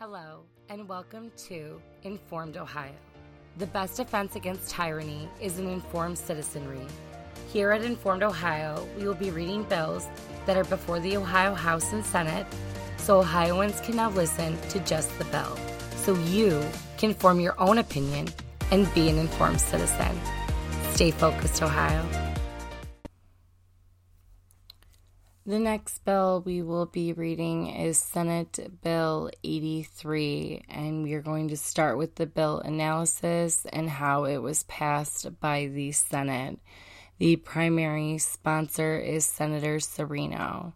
Hello, and welcome to Informed Ohio. The best defense against tyranny is an informed citizenry. Here at Informed Ohio, we will be reading bills that are before the Ohio House and Senate, so Ohioans can now listen to just the bill, so you can form your own opinion and be an informed citizen. Stay focused, Ohio. The next bill we will be reading is Senate Bill 83, and we are going to start with the bill analysis and how it was passed by the Senate. The primary sponsor is Senator Cirino.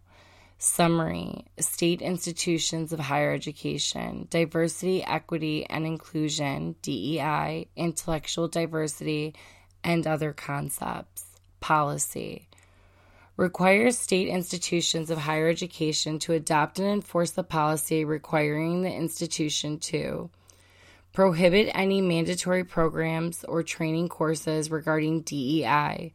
Summary State institutions of higher education, diversity, equity, and inclusion, DEI, intellectual diversity, and other concepts. Policy requires state institutions of higher education to adopt and enforce the policy requiring the institution to prohibit any mandatory programs or training courses regarding DEI,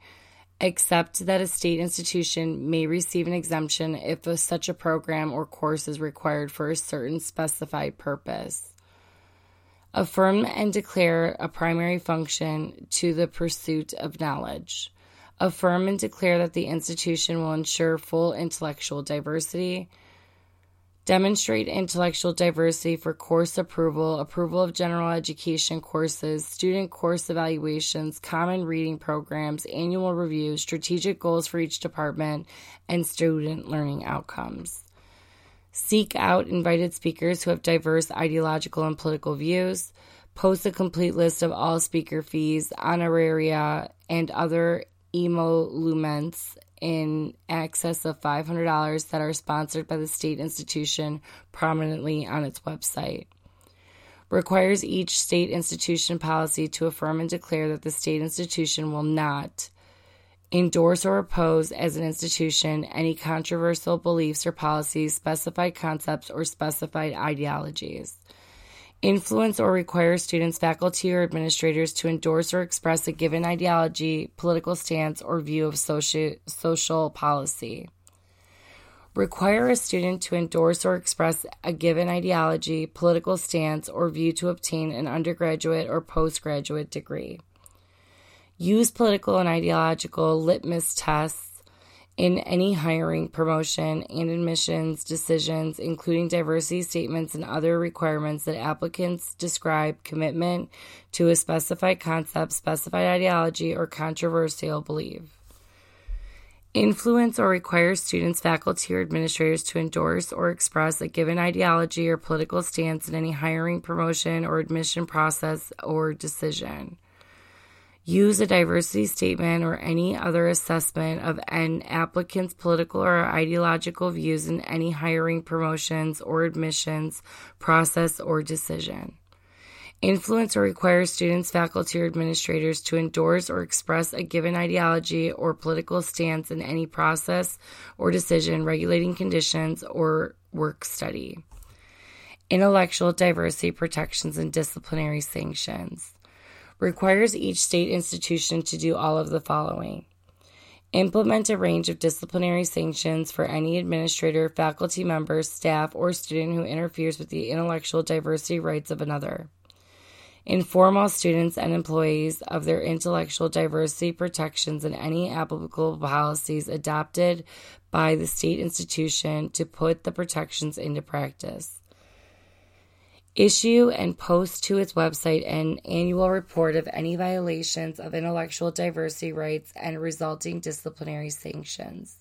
except that a state institution may receive an exemption if a, such a program or course is required for a certain specified purpose. Affirm and declare a primary function to the pursuit of knowledge affirm and declare that the institution will ensure full intellectual diversity, demonstrate intellectual diversity for course approval, approval of general education courses, student course evaluations, common reading programs, annual reviews, strategic goals for each department, and student learning outcomes. Seek out invited speakers who have diverse ideological and political views. Post a complete list of all speaker fees, honoraria, and other emoluments in excess of $500 that are sponsored by the state institution prominently on its website. Requires each state institution policy to affirm and declare that the state institution will not endorse or oppose as an institution any controversial beliefs or policies, specified concepts, or specified ideologies influence or require students, faculty, or administrators to endorse or express a given ideology, political stance, or view of soci- social policy. Require a student to endorse or express a given ideology, political stance, or view to obtain an undergraduate or postgraduate degree. Use political and ideological litmus tests in any hiring, promotion, and admissions decisions, including diversity statements and other requirements that applicants describe commitment to a specified concept, specified ideology, or controversial belief. Influence or require students, faculty, or administrators to endorse or express a given ideology or political stance in any hiring, promotion, or admission process or decision use a diversity statement or any other assessment of an applicant's political or ideological views in any hiring, promotions, or admissions process or decision. Influence or require students, faculty, or administrators to endorse or express a given ideology or political stance in any process or decision regulating conditions or work study. Intellectual diversity protections and disciplinary sanctions requires each state institution to do all of the following implement a range of disciplinary sanctions for any administrator, faculty member, staff, or student who interferes with the intellectual diversity rights of another. Inform all students and employees of their intellectual diversity protections and any applicable policies adopted by the state institution to put the protections into practice issue and post to its website an annual report of any violations of intellectual diversity rights and resulting disciplinary sanctions.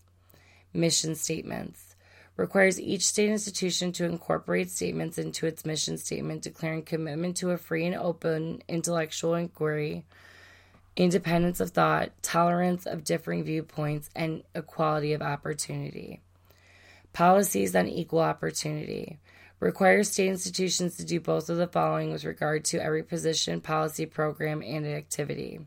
Mission statements requires each state institution to incorporate statements into its mission statement declaring commitment to a free and open intellectual inquiry, independence of thought, tolerance of differing viewpoints, and equality of opportunity. Policies on equal opportunity requires state institutions to do both of the following with regard to every position, policy, program, and activity.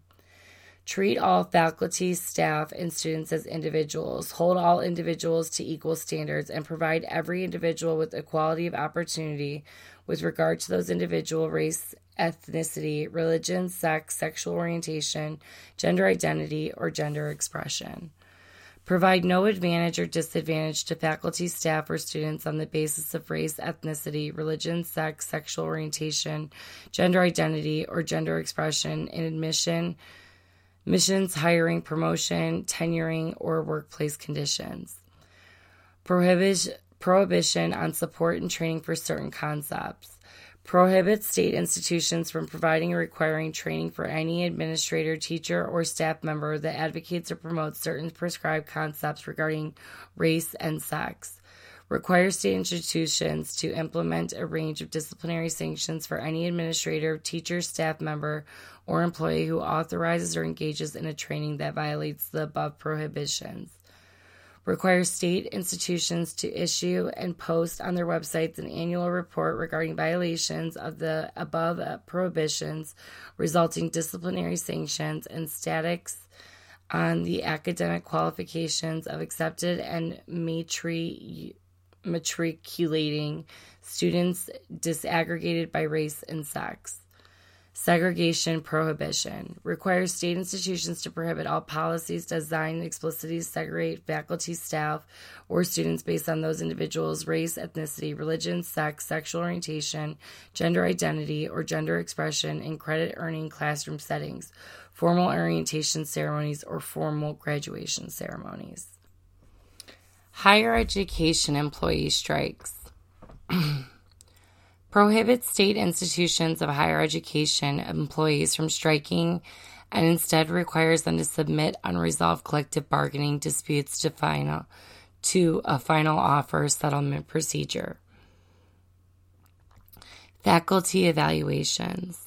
Treat all faculty, staff, and students as individuals. Hold all individuals to equal standards and provide every individual with equality of opportunity with regard to those individual race, ethnicity, religion, sex, sexual orientation, gender identity, or gender expression provide no advantage or disadvantage to faculty, staff, or students on the basis of race, ethnicity, religion, sex, sexual orientation, gender identity, or gender expression in admission, missions, hiring, promotion, tenuring, or workplace conditions. Prohibition, prohibition on support and training for certain concepts prohibits state institutions from providing or requiring training for any administrator, teacher, or staff member that advocates or promotes certain prescribed concepts regarding race and sex. Requires state institutions to implement a range of disciplinary sanctions for any administrator, teacher, staff member, or employee who authorizes or engages in a training that violates the above prohibitions requires state institutions to issue and post on their websites an annual report regarding violations of the above prohibitions, resulting disciplinary sanctions and statics on the academic qualifications of accepted and matri- matriculating students disaggregated by race and sex. Segregation prohibition requires state institutions to prohibit all policies designed explicitly to segregate faculty, staff, or students based on those individuals' race, ethnicity, religion, sex, sexual orientation, gender identity, or gender expression in credit earning classroom settings, formal orientation ceremonies, or formal graduation ceremonies. Higher education employee strikes. prohibits state institutions of higher education employees from striking and instead requires them to submit unresolved collective bargaining disputes to final to a final offer settlement procedure. Faculty evaluations.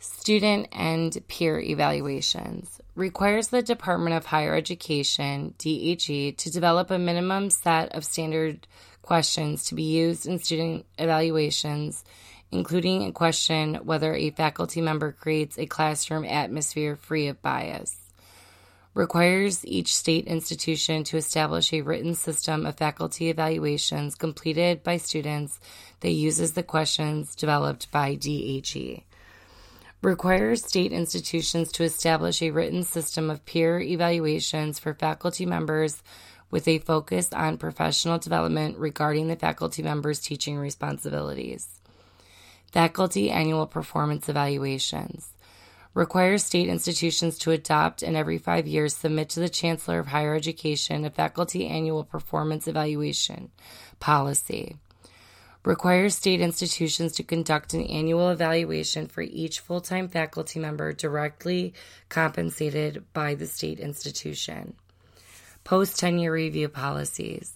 Student and peer evaluations requires the Department of Higher Education, DHE, to develop a minimum set of standard questions to be used in student evaluations, including a question whether a faculty member creates a classroom atmosphere free of bias. Requires each state institution to establish a written system of faculty evaluations completed by students that uses the questions developed by DHE requires state institutions to establish a written system of peer evaluations for faculty members with a focus on professional development regarding the faculty members' teaching responsibilities. Faculty annual performance evaluations requires state institutions to adopt and every five years submit to the Chancellor of Higher Education a faculty annual performance evaluation policy. Requires state institutions to conduct an annual evaluation for each full time faculty member directly compensated by the state institution post tenure review policies,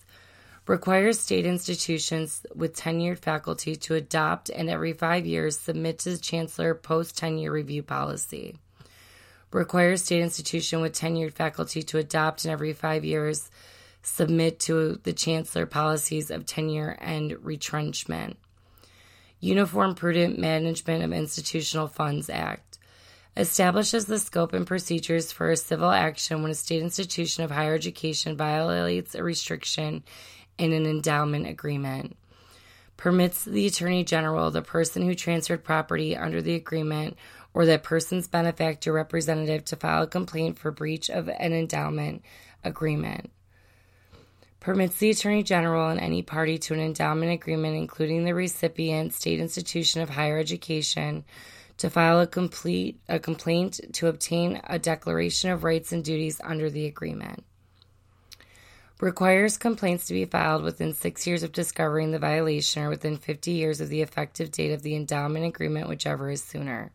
requires state institutions with tenured faculty to adopt and every five years submit to the chancellor post tenure review policy, requires state institution with tenured faculty to adopt and every five years submit to the chancellor policies of tenure and retrenchment. Uniform Prudent Management of Institutional Funds Act establishes the scope and procedures for a civil action when a state institution of higher education violates a restriction in an endowment agreement, permits the Attorney General, the person who transferred property under the agreement, or that person's benefactor representative to file a complaint for breach of an endowment agreement. Permits the Attorney General and any party to an endowment agreement, including the recipient, state institution of higher education, to file a complete a complaint to obtain a declaration of rights and duties under the agreement. Requires complaints to be filed within six years of discovering the violation or within 50 years of the effective date of the endowment agreement, whichever is sooner.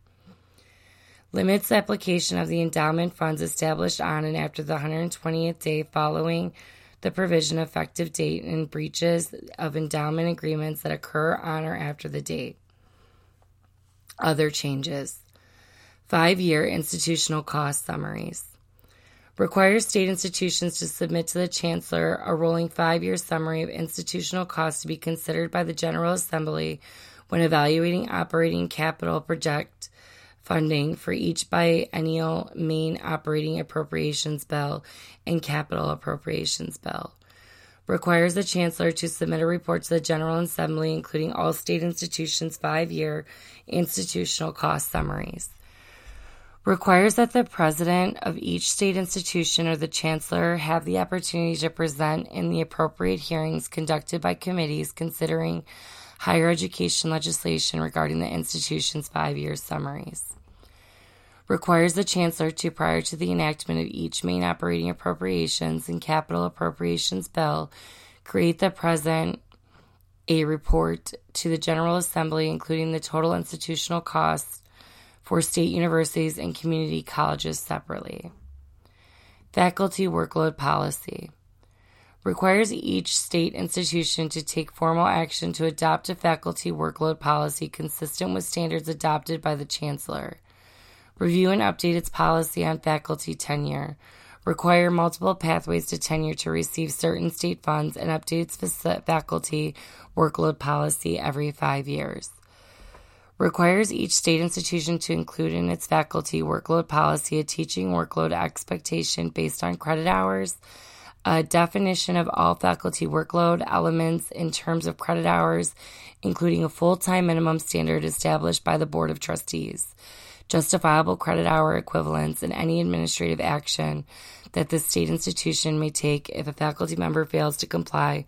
Limits application of the endowment funds established on and after the 120th day following the provision effective date and breaches of endowment agreements that occur on or after the date. Other changes. Five year institutional cost summaries. Requires state institutions to submit to the Chancellor a rolling five year summary of institutional costs to be considered by the General Assembly when evaluating operating capital project funding for each biennial main operating appropriations bill and capital appropriations bill requires the Chancellor to submit a report to the General Assembly, including all state institutions' five year institutional cost summaries. requires that the president of each state institution or the chancellor have the opportunity to present in the appropriate hearings conducted by committees considering higher education legislation regarding the institution's five year summaries. Requires the chancellor to, prior to the enactment of each main operating appropriations and capital appropriations bill, create the present a report to the General Assembly, including the total institutional costs for state universities and community colleges separately. Faculty workload policy requires each state institution to take formal action to adopt a faculty workload policy consistent with standards adopted by the chancellor. Review and update its policy on faculty tenure. Require multiple pathways to tenure to receive certain state funds and update faculty workload policy every five years requires each state institution to include in its faculty workload policy a teaching workload expectation based on credit hours, a definition of all faculty workload elements in terms of credit hours, including a full time minimum standard established by the Board of Trustees, justifiable credit hour equivalents, and any administrative action that the state institution may take if a faculty member fails to comply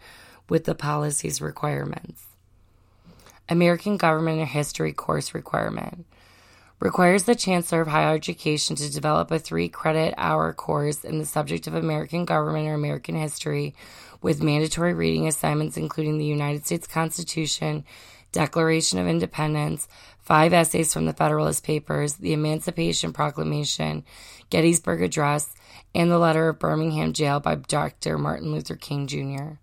with the policy's requirements. American Government History course requirement. Requires the Chancellor of Higher Education to develop a three credit hour course in the subject of American government or American history with mandatory reading assignments including the United States Constitution, Declaration of Independence, five essays from the Federalist Papers, the Emancipation Proclamation, Gettysburg Address, and the letter of Birmingham Jail by Dr. Martin Luther King Jr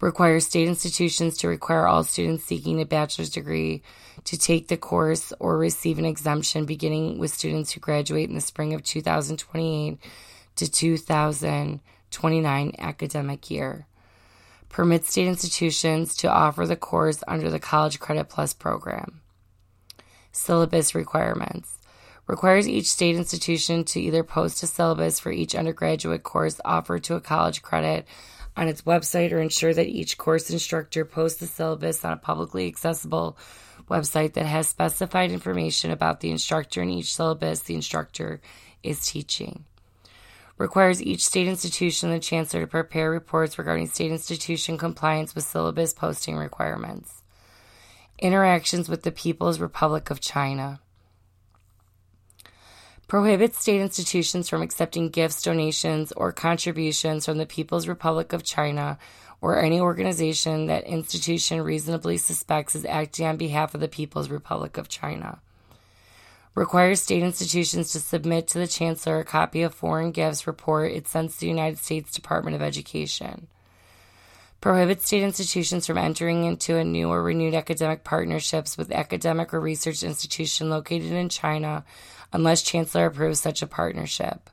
requires state institutions to require all students seeking a bachelor's degree to take the course or receive an exemption beginning with students who graduate in the spring of 2028 to 2029 academic year. Permits state institutions to offer the course under the College Credit Plus program. Syllabus requirements requires each state institution to either post a syllabus for each undergraduate course offered to a college credit on its website or ensure that each course instructor posts the syllabus on a publicly accessible website that has specified information about the instructor and each syllabus the instructor is teaching. Requires each state institution the chancellor to prepare reports regarding state institution compliance with syllabus posting requirements. Interactions with the People's Republic of China prohibits state institutions from accepting gifts, donations, or contributions from the People's Republic of China or any organization that institution reasonably suspects is acting on behalf of the People's Republic of China. Requires state institutions to submit to the Chancellor a copy of foreign gifts report it sends to the United States Department of Education. Prohibits state institutions from entering into a new or renewed academic partnerships with academic or research institution located in China unless Chancellor approves such a partnership.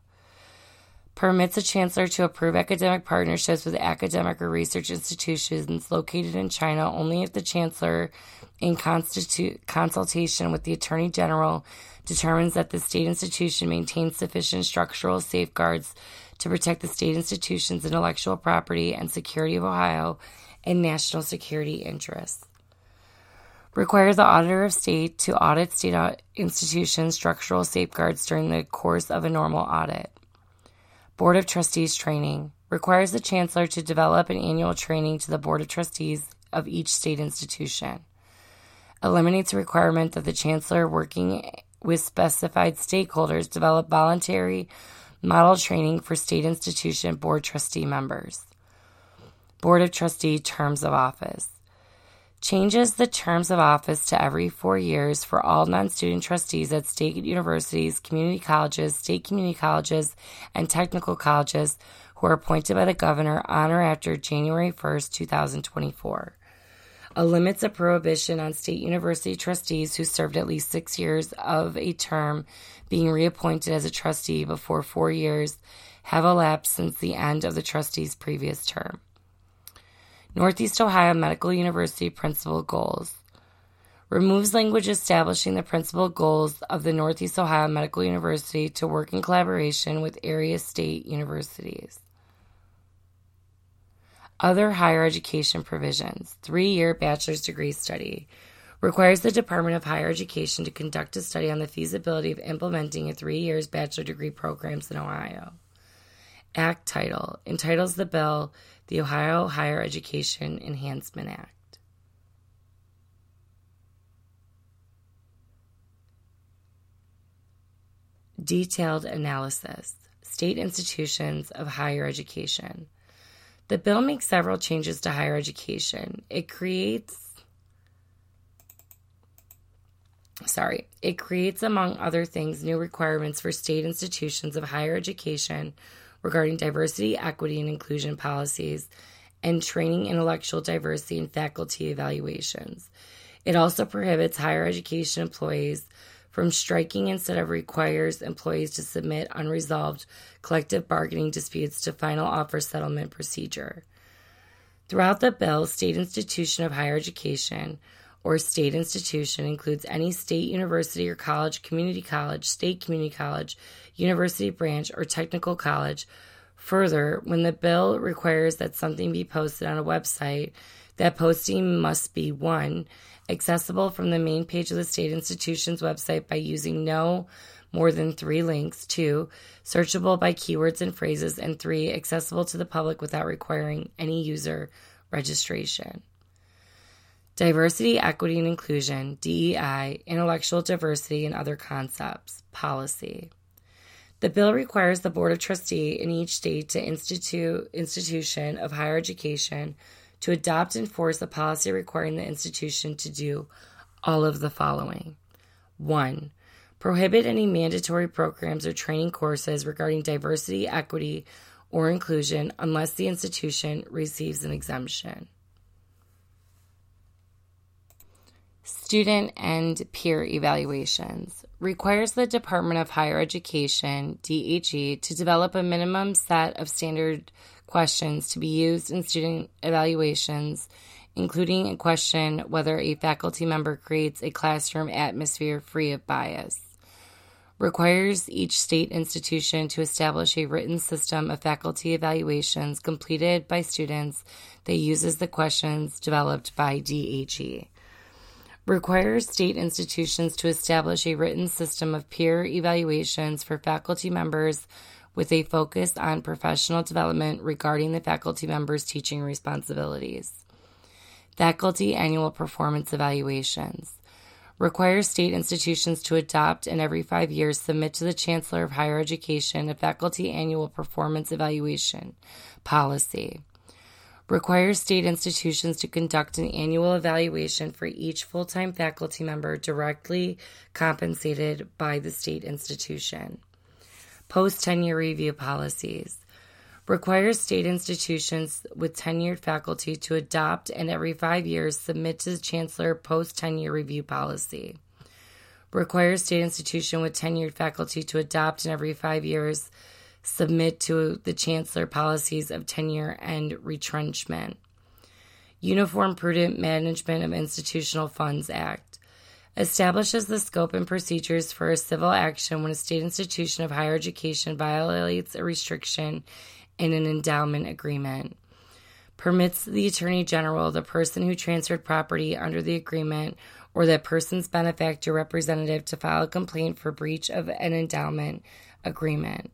Permits a Chancellor to approve academic partnerships with academic or research institutions located in China only if the Chancellor, in consultation with the Attorney General, determines that the state institution maintains sufficient structural safeguards to protect the state institution's intellectual property and security of Ohio and national security interests requires the auditor of state to audit state institution structural safeguards during the course of a normal audit. Board of Trustees training requires the chancellor to develop an annual training to the Board of Trustees of each state institution. Eliminates requirement that the chancellor working with specified stakeholders develop voluntary model training for state institution board trustee members. Board of Trustee terms of office changes the terms of office to every four years for all non student trustees at state universities, community colleges, state community colleges, and technical colleges who are appointed by the governor on or after January 1st, 2024. Limits a prohibition on state university trustees who served at least six years of a term being reappointed as a trustee before four years have elapsed since the end of the trustee's previous term. Northeast Ohio Medical University principal goals. Removes language establishing the principal goals of the Northeast Ohio Medical University to work in collaboration with area state universities. Other higher education provisions. Three year bachelor's degree study. requires the Department of Higher Education to conduct a study on the feasibility of implementing a three years bachelor degree programs in Ohio. Act title entitles the bill the Ohio Higher Education Enhancement Act. Detailed analysis State institutions of higher education. The bill makes several changes to higher education. It creates sorry, it creates among other things new requirements for state institutions of higher education regarding diversity, equity, and inclusion policies and training intellectual diversity and faculty evaluations. It also prohibits higher education employees from striking instead of requires employees to submit unresolved collective bargaining disputes to final offer settlement procedure. Throughout the bill, state institution of higher education or state institution includes any state university or college, community college, state community college, university branch, or technical college. Further, when the bill requires that something be posted on a website, that posting must be one, accessible from the main page of the state institution's website by using no more than three links, two, searchable by keywords and phrases, and three, accessible to the public without requiring any user registration. Diversity, equity, and inclusion, DEI, intellectual diversity, and other concepts, policy. The bill requires the Board of Trustees in each state to institute institution of higher education to adopt and enforce a policy requiring the institution to do all of the following. 1. Prohibit any mandatory programs or training courses regarding diversity, equity, or inclusion unless the institution receives an exemption. Student and peer evaluations requires the Department of Higher Education, DHE, to develop a minimum set of standard questions to be used in student evaluations, including a question whether a faculty member creates a classroom atmosphere free of bias. Requires each state institution to establish a written system of faculty evaluations completed by students that uses the questions developed by DHE requires state institutions to establish a written system of peer evaluations for faculty members with a focus on professional development regarding the faculty members' teaching responsibilities. Faculty annual performance evaluations requires state institutions to adopt and every five years submit to the Chancellor of Higher Education a faculty annual performance evaluation policy requires state institutions to conduct an annual evaluation for each full time faculty member directly compensated by the state institution. Post tenure review policies requires state institutions with tenured faculty to adopt and every five years submit to the chancellor post tenure review policy. Requires state institution with tenured faculty to adopt and every five years submit to the Chancellor policies of tenure and retrenchment. Uniform Prudent Management of Institutional Funds Act establishes the scope and procedures for a civil action when a state institution of higher education violates a restriction in an endowment agreement. Permits the Attorney General, the person who transferred property under the agreement, or that person's benefactor representative to file a complaint for breach of an endowment agreement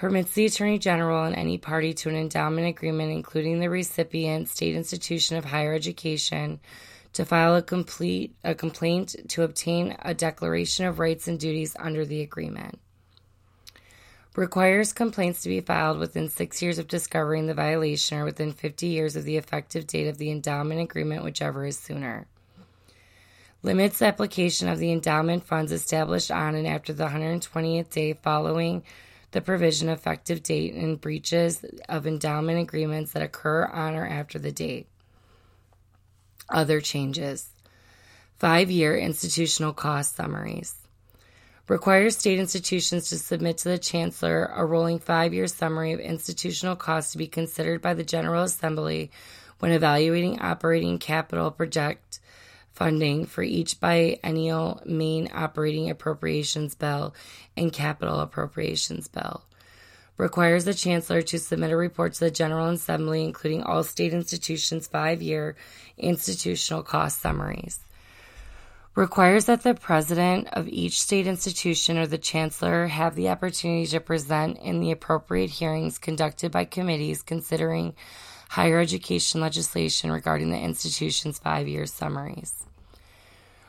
permits the Attorney General and any party to an endowment agreement, including the recipient, state institution of higher education, to file a complete a complaint to obtain a declaration of rights and duties under the agreement. Requires complaints to be filed within six years of discovering the violation or within 50 years of the effective date of the endowment agreement, whichever is sooner. Limits application of the endowment funds established on and after the 120th day following the provision effective date and breaches of endowment agreements that occur on or after the date. Other changes. Five year institutional cost summaries. Requires state institutions to submit to the Chancellor a rolling five year summary of institutional costs to be considered by the General Assembly when evaluating operating capital project funding for each biennial main operating appropriations bill and capital appropriations bill. requires the Chancellor to submit a report to the General Assembly, including all state institutions' five year institutional cost summaries. Requires that the president of each state institution or the chancellor have the opportunity to present in the appropriate hearings conducted by committees considering higher education legislation regarding the institution's five year summaries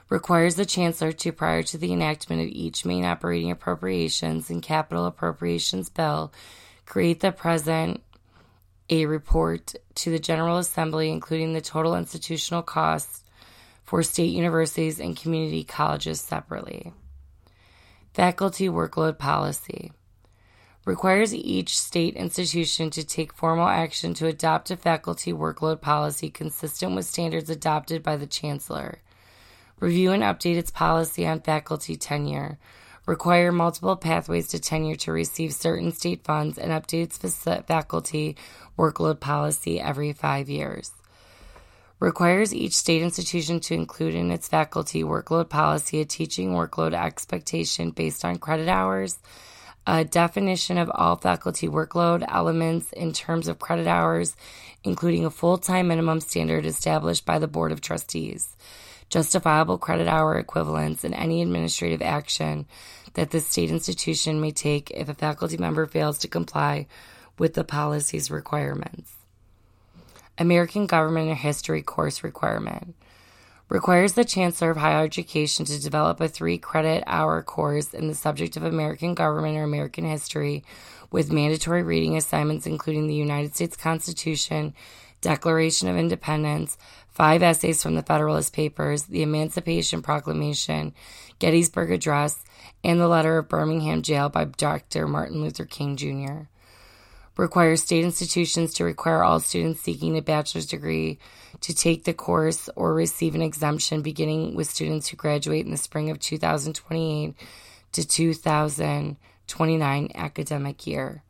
requires the Chancellor to, prior to the enactment of each main operating appropriations and capital appropriations bill, create the present a report to the General Assembly, including the total institutional costs for state universities and community colleges separately. Faculty workload policy requires each state institution to take formal action to adopt a faculty workload policy consistent with standards adopted by the Chancellor review and update its policy on faculty tenure, require multiple pathways to tenure to receive certain state funds, and update its faculty workload policy every five years. Requires each state institution to include in its faculty workload policy a teaching workload expectation based on credit hours, a definition of all faculty workload elements in terms of credit hours, including a full time minimum standard established by the Board of Trustees justifiable credit hour equivalents, and any administrative action that the state institution may take if a faculty member fails to comply with the policy's requirements. American Government History course requirement requires the Chancellor of Higher Education to develop a three credit hour course in the subject of American government or American history with mandatory reading assignments including the United States Constitution, Declaration of Independence, five essays from the Federalist Papers, the Emancipation Proclamation, Gettysburg Address, and the letter of Birmingham Jail by Dr. Martin Luther King Jr. Requires state institutions to require all students seeking a bachelor's degree to take the course or receive an exemption beginning with students who graduate in the spring of 2028 to 2029 academic year.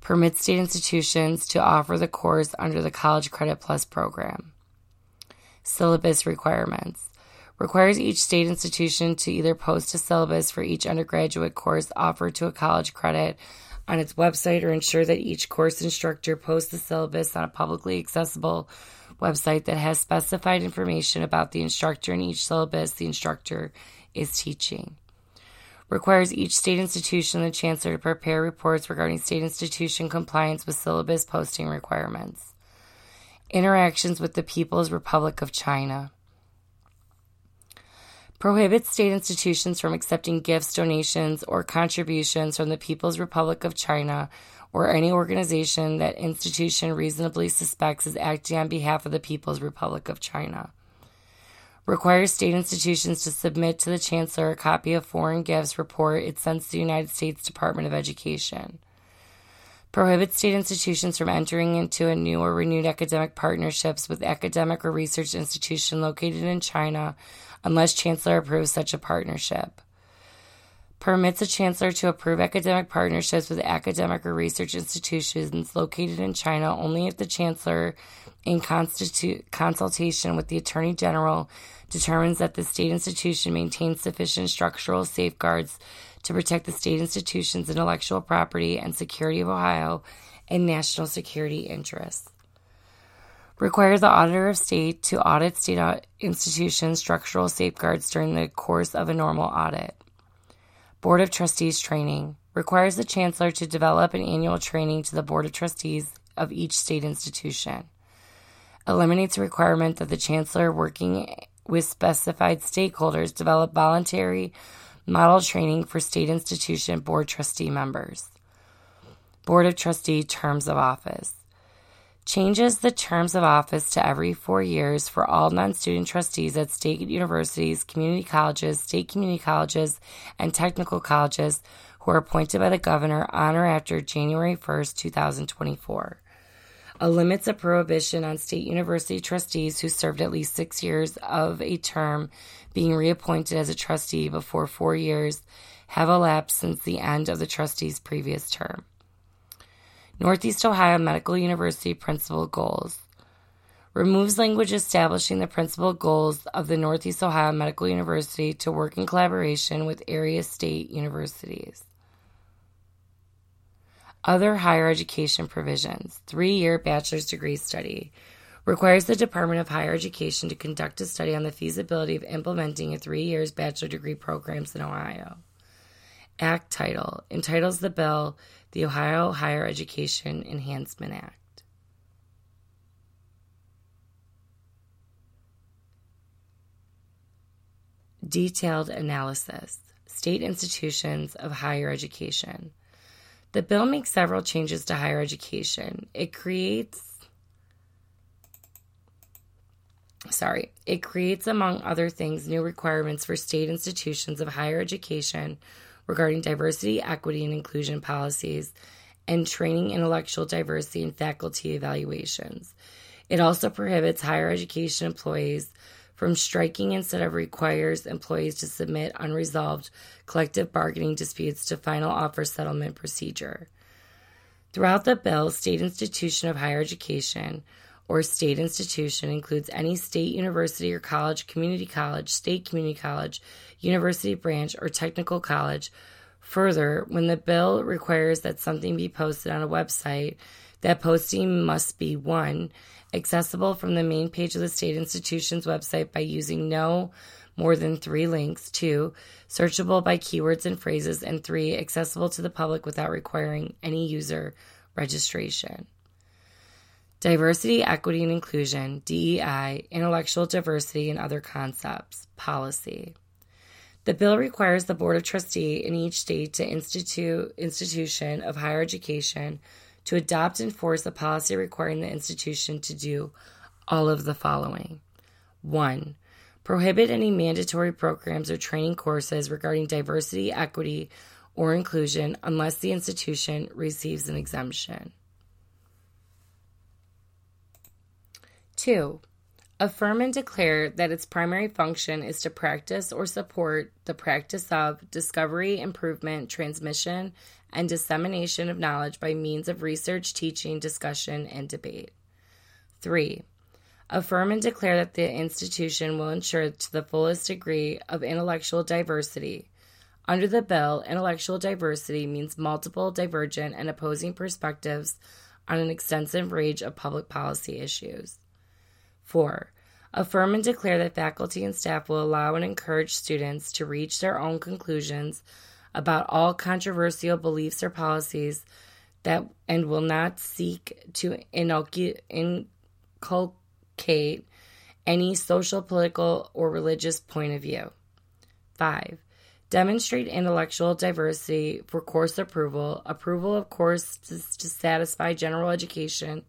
Permits state institutions to offer the course under the College Credit Plus program syllabus requirements. Requires each state institution to either post a syllabus for each undergraduate course offered to a college credit on its website or ensure that each course instructor posts the syllabus on a publicly accessible website that has specified information about the instructor and each syllabus the instructor is teaching. Requires each state institution the chancellor to prepare reports regarding state institution compliance with syllabus posting requirements interactions with the People's Republic of China. Prohibits state institutions from accepting gifts, donations, or contributions from the People's Republic of China or any organization that institution reasonably suspects is acting on behalf of the People's Republic of China. Requires state institutions to submit to the Chancellor a copy of foreign gifts report it sends to the United States Department of Education prohibits state institutions from entering into a new or renewed academic partnerships with academic or research institution located in China unless chancellor approves such a partnership. Permits a chancellor to approve academic partnerships with academic or research institutions located in China only if the chancellor, in consultation with the attorney general, determines that the state institution maintains sufficient structural safeguards to protect the state institutions' intellectual property and security of Ohio and national security interests. Require the Auditor of State to audit state uh, institutions' structural safeguards during the course of a normal audit. Board of Trustees training requires the Chancellor to develop an annual training to the Board of Trustees of each state institution. Eliminates requirement that the Chancellor, working with specified stakeholders, develop voluntary model training for state institution board trustee members. Board of Trustee terms of office changes the terms of office to every four years for all non student trustees at state universities, community colleges, state community colleges, and technical colleges who are appointed by the governor on or after January 1st, 2024 A limits a prohibition on state university trustees who served at least six years of a term being reappointed as a trustee before four years have elapsed since the end of the trustee's previous term. Northeast Ohio Medical University Principal Goals. Removes language establishing the principal goals of the Northeast Ohio Medical University to work in collaboration with area state universities. Other higher education provisions. Three year bachelor's degree study requires the Department of Higher Education to conduct a study on the feasibility of implementing a three years bachelor degree programs in Ohio. Act title entitles the bill the Ohio Higher Education Enhancement Act. Detailed analysis State institutions of higher education. The bill makes several changes to higher education. It creates sorry, it creates, among other things, new requirements for state institutions of higher education regarding diversity, equity, and inclusion policies and training intellectual diversity and faculty evaluations. It also prohibits higher education employees from striking instead of requires employees to submit unresolved collective bargaining disputes to final offer settlement procedure. Throughout the bill, state institution of higher education or state institution includes any state university or college, community college, state community college, university branch, or technical college. Further, when the bill requires that something be posted on a website, that posting must be one, accessible from the main page of the state institution's website by using no more than three links, two, searchable by keywords and phrases, and three, accessible to the public without requiring any user registration. Diversity, equity, and inclusion, DEI, intellectual diversity, and other concepts, policy. The bill requires the Board of Trustee in each state to institute institution of higher education to adopt and enforce a policy requiring the institution to do all of the following. 1. Prohibit any mandatory programs or training courses regarding diversity, equity, or inclusion unless the institution receives an exemption. 2. Affirm and declare that its primary function is to practice or support the practice of discovery, improvement, transmission, and dissemination of knowledge by means of research, teaching, discussion, and debate. 3. Affirm and declare that the institution will ensure to the fullest degree of intellectual diversity. Under the bill, intellectual diversity means multiple, divergent, and opposing perspectives on an extensive range of public policy issues. 4. Affirm and declare that faculty and staff will allow and encourage students to reach their own conclusions about all controversial beliefs or policies that and will not seek to inculcate any social, political, or religious point of view. 5. Demonstrate intellectual diversity for course approval, approval of courses to satisfy general education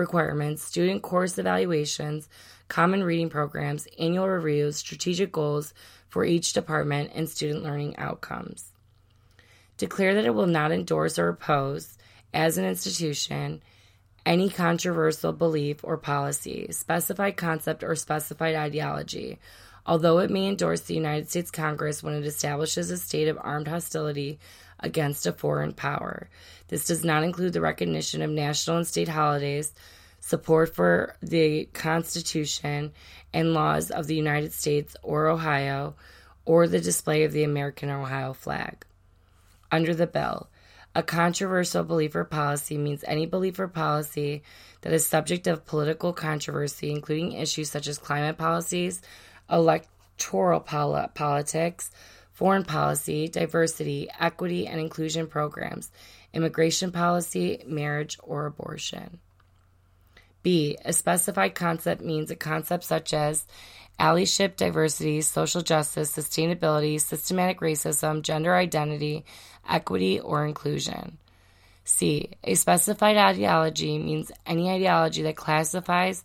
requirements, student course evaluations, common reading programs, annual reviews, strategic goals for each department, and student learning outcomes. Declare that it will not endorse or oppose, as an institution, any controversial belief or policy, specified concept, or specified ideology, although it may endorse the United States Congress when it establishes a state of armed hostility against a foreign power. This does not include the recognition of national and state holidays, support for the Constitution and laws of the United States or Ohio, or the display of the American Ohio flag. Under the bill, a controversial belief or policy means any belief or policy that is subject of political controversy, including issues such as climate policies, electoral pol- politics, foreign policy, diversity, equity, and inclusion programs, immigration policy, marriage, or abortion. B. A specified concept means a concept such as allyship, diversity, social justice, sustainability, systematic racism, gender identity, equity, or inclusion. C. A specified ideology means any ideology that classifies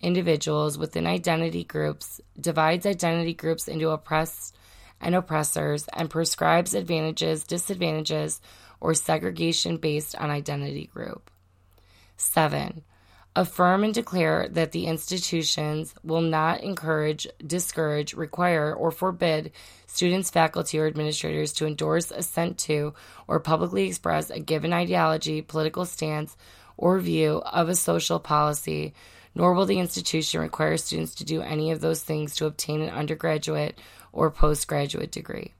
individuals within identity groups, divides identity groups into oppressed and oppressors, and prescribes advantages, disadvantages, or segregation based on identity group. 7. Affirm and declare that the institutions will not encourage, discourage, require, or forbid students, faculty, or administrators to endorse, assent to, or publicly express a given ideology, political stance, or view of a social policy, nor will the institution require students to do any of those things to obtain an undergraduate or postgraduate degree.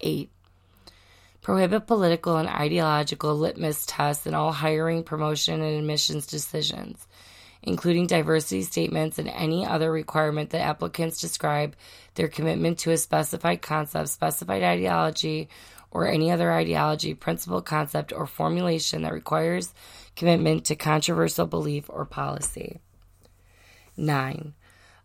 8 prohibit political and ideological litmus tests in all hiring, promotion, and admissions decisions, including diversity statements and any other requirement that applicants describe their commitment to a specified concept, specified ideology, or any other ideology, principle, concept, or formulation that requires commitment to controversial belief or policy. 9.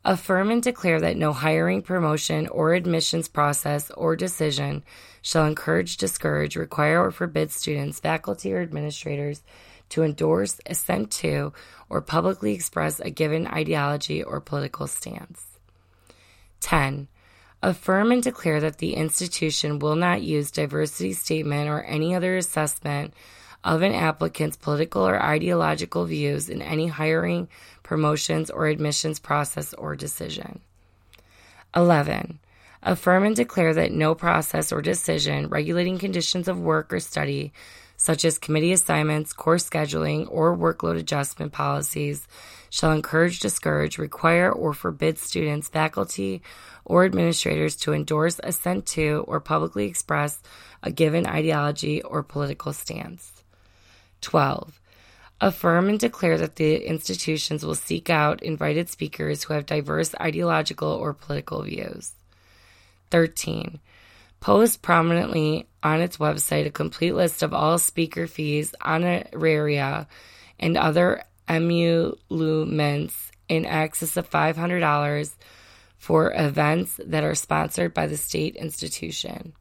Affirm and declare that no hiring, promotion, or admissions process or decision shall encourage, discourage, require, or forbid students, faculty, or administrators to endorse, assent to, or publicly express a given ideology or political stance. 10. Affirm and declare that the institution will not use diversity statement or any other assessment of an applicant's political or ideological views in any hiring, promotions, or admissions process or decision. 11. Affirm and declare that no process or decision regulating conditions of work or study, such as committee assignments, course scheduling, or workload adjustment policies, shall encourage, discourage, require, or forbid students, faculty, or administrators to endorse, assent to, or publicly express a given ideology or political stance. 12. Affirm and declare that the institutions will seek out invited speakers who have diverse ideological or political views. 13. Post prominently on its website a complete list of all speaker fees, honoraria, and other emoluments in excess of $500 for events that are sponsored by the state institution.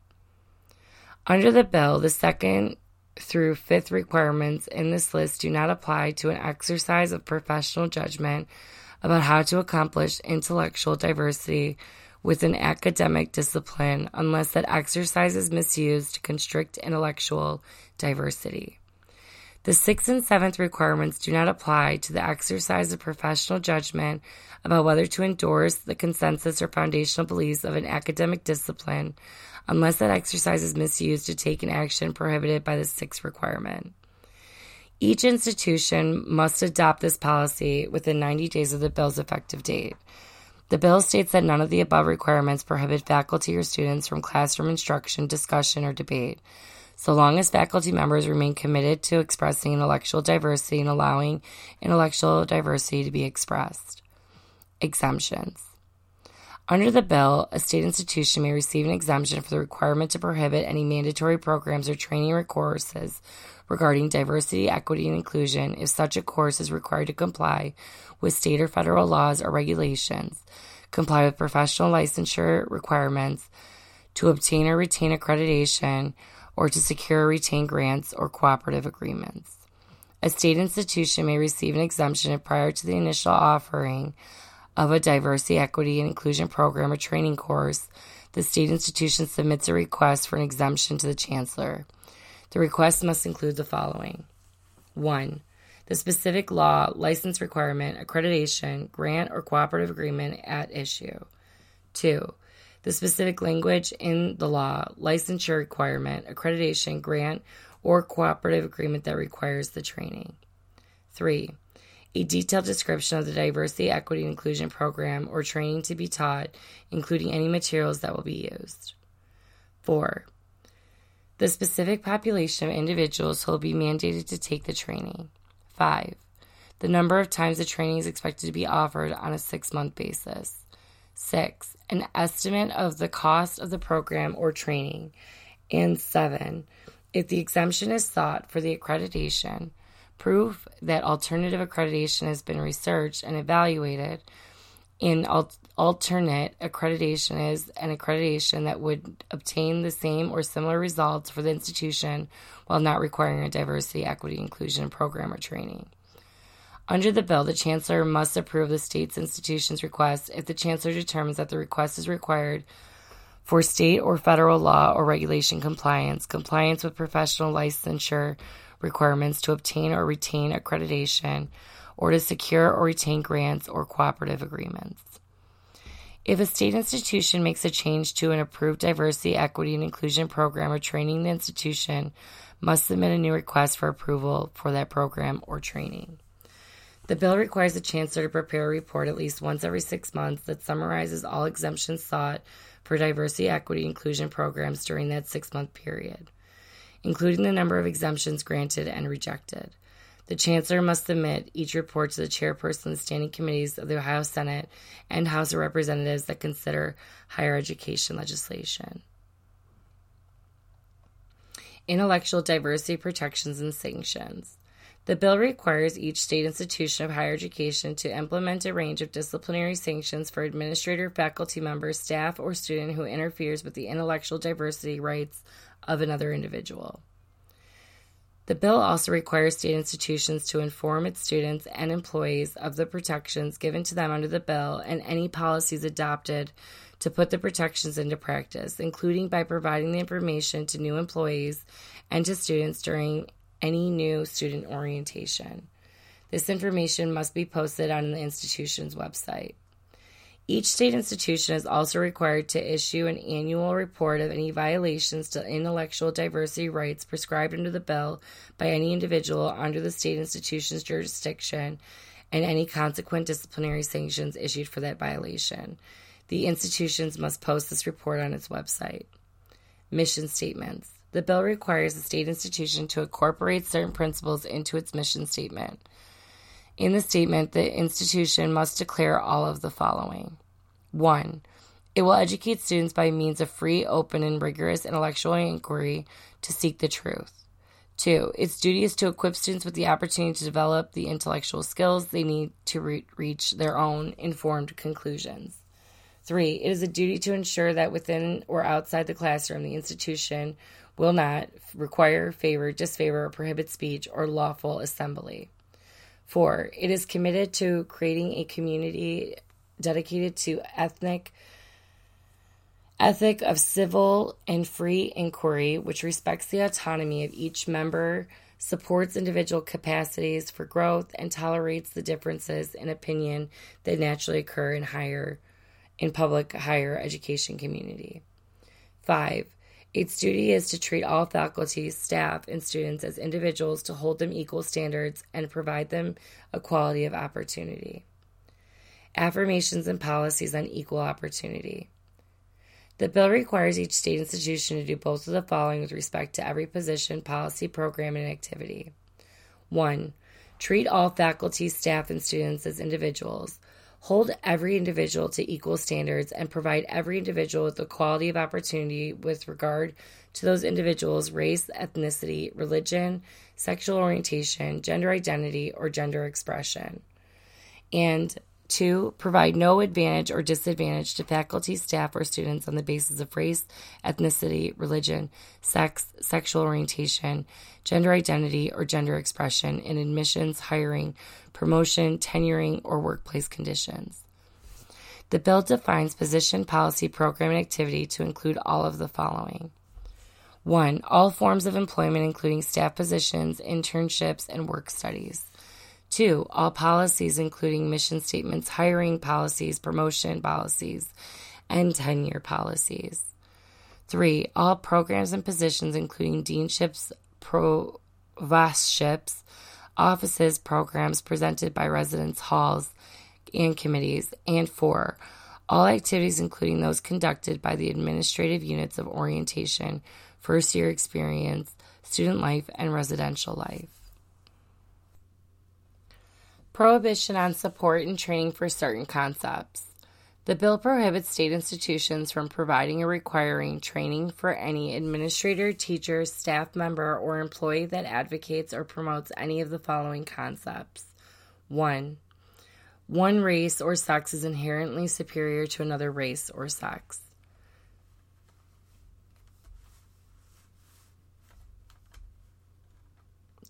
Under the bill, the second through fifth requirements in this list do not apply to an exercise of professional judgment about how to accomplish intellectual diversity within academic discipline unless that exercise is misused to constrict intellectual diversity. The sixth and seventh requirements do not apply to the exercise of professional judgment about whether to endorse the consensus or foundational beliefs of an academic discipline unless that exercise is misused to take an action prohibited by the sixth requirement. Each institution must adopt this policy within 90 days of the bill's effective date. The bill states that none of the above requirements prohibit faculty or students from classroom instruction, discussion, or debate, so long as faculty members remain committed to expressing intellectual diversity and allowing intellectual diversity to be expressed. Exemptions. Under the bill, a state institution may receive an exemption for the requirement to prohibit any mandatory programs or training or courses regarding diversity, equity, and inclusion if such a course is required to comply with state or federal laws or regulations, comply with professional licensure requirements, to obtain or retain accreditation, or to secure or retain grants or cooperative agreements. A state institution may receive an exemption if prior to the initial offering of a diversity, equity, and inclusion program or training course, the state institution submits a request for an exemption to the chancellor. The request must include the following 1. The specific law, license requirement, accreditation, grant, or cooperative agreement at issue. 2. The specific language in the law, licensure requirement, accreditation, grant, or cooperative agreement that requires the training. 3 a detailed description of the diversity, equity, and inclusion program or training to be taught, including any materials that will be used. 4. The specific population of individuals who will be mandated to take the training. 5. The number of times the training is expected to be offered on a six month basis. 6. An estimate of the cost of the program or training. And 7. If the exemption is sought for the accreditation, proof that alternative accreditation has been researched and evaluated. In al- alternate accreditation is an accreditation that would obtain the same or similar results for the institution while not requiring a diversity, equity, inclusion program or training. Under the bill, the Chancellor must approve the state's institution's request if the Chancellor determines that the request is required for state or federal law or regulation compliance, compliance with professional licensure requirements to obtain or retain accreditation, or to secure or retain grants or cooperative agreements. If a state institution makes a change to an approved diversity, equity, and inclusion program or training, the institution must submit a new request for approval for that program or training. The bill requires the chancellor to prepare a report at least once every six months that summarizes all exemptions sought for diversity, equity, inclusion programs during that six month period. Including the number of exemptions granted and rejected. The Chancellor must submit each report to the chairperson of the standing committees of the Ohio Senate and House of Representatives that consider higher education legislation. Intellectual diversity protections and sanctions. The bill requires each state institution of higher education to implement a range of disciplinary sanctions for administrator, faculty member, staff, or student who interferes with the intellectual diversity rights of another individual. The bill also requires state institutions to inform its students and employees of the protections given to them under the bill and any policies adopted to put the protections into practice, including by providing the information to new employees and to students during any new student orientation. This information must be posted on the institution's website. Each state institution is also required to issue an annual report of any violations to intellectual diversity rights prescribed under the bill by any individual under the state institution's jurisdiction and any consequent disciplinary sanctions issued for that violation. The institutions must post this report on its website. Mission statements. The bill requires a state institution to incorporate certain principles into its mission statement. In the statement, the institution must declare all of the following 1. It will educate students by means of free, open, and rigorous intellectual inquiry to seek the truth. 2. Its duty is to equip students with the opportunity to develop the intellectual skills they need to re- reach their own informed conclusions. 3. It is a duty to ensure that within or outside the classroom, the institution will not require, favor, disfavor, or prohibit speech or lawful assembly. Four, it is committed to creating a community dedicated to ethnic ethic of civil and free inquiry, which respects the autonomy of each member, supports individual capacities for growth, and tolerates the differences in opinion that naturally occur in higher in public higher education community. Five, its duty is to treat all faculty, staff, and students as individuals to hold them equal standards and provide them equality of opportunity. Affirmations and policies on equal opportunity. The bill requires each state institution to do both of the following with respect to every position, policy, program, and activity. 1. Treat all faculty, staff, and students as individuals hold every individual to equal standards, and provide every individual with the quality of opportunity with regard to those individuals' race, ethnicity, religion, sexual orientation, gender identity, or gender expression. And Two, provide no advantage or disadvantage to faculty, staff, or students on the basis of race, ethnicity, religion, sex, sexual orientation, gender identity, or gender expression in admissions, hiring, promotion, tenuring, or workplace conditions. The bill defines position, policy, program, and activity to include all of the following. 1. All forms of employment, including staff positions, internships, and work studies. Two, all policies, including mission statements, hiring policies, promotion policies, and tenure policies. Three, all programs and positions, including deanships, provostships, offices, programs presented by residence halls and committees. And four, all activities, including those conducted by the administrative units of orientation, first year experience, student life, and residential life. Prohibition on support and training for certain concepts. The bill prohibits state institutions from providing or requiring training for any administrator, teacher, staff member, or employee that advocates or promotes any of the following concepts. 1. One race or sex is inherently superior to another race or sex.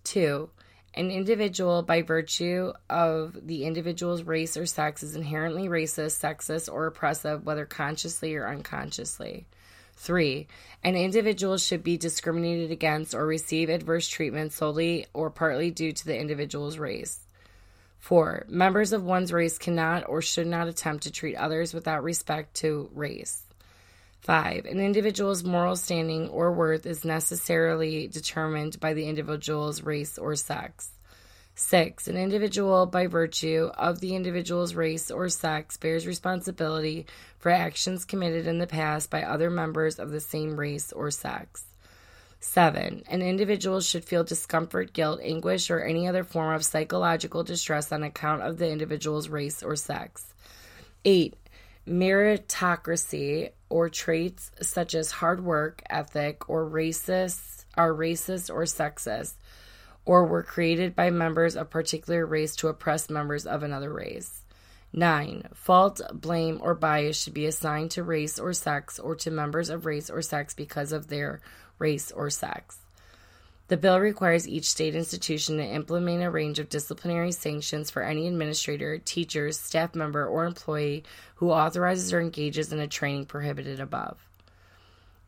Two, an individual, by virtue of the individual's race or sex, is inherently racist, sexist, or oppressive, whether consciously or unconsciously. Three, an individual should be discriminated against or receive adverse treatment solely or partly due to the individual's race. Four, members of one's race cannot or should not attempt to treat others without respect to race. Five, an individual's moral standing or worth is necessarily determined by the individual's race or sex. Six, an individual, by virtue of the individual's race or sex, bears responsibility for actions committed in the past by other members of the same race or sex. 7. An individual should feel discomfort, guilt, anguish, or any other form of psychological distress on account of the individual's race or sex. 8. Meritocracy or traits such as hard work ethic or racist are racist or sexist or were created by members of particular race to oppress members of another race. 9. Fault, blame, or bias should be assigned to race or sex or to members of race or sex because of their race or sex. The bill requires each state institution to implement a range of disciplinary sanctions for any administrator, teachers, staff member, or employee who authorizes or engages in a training prohibited above.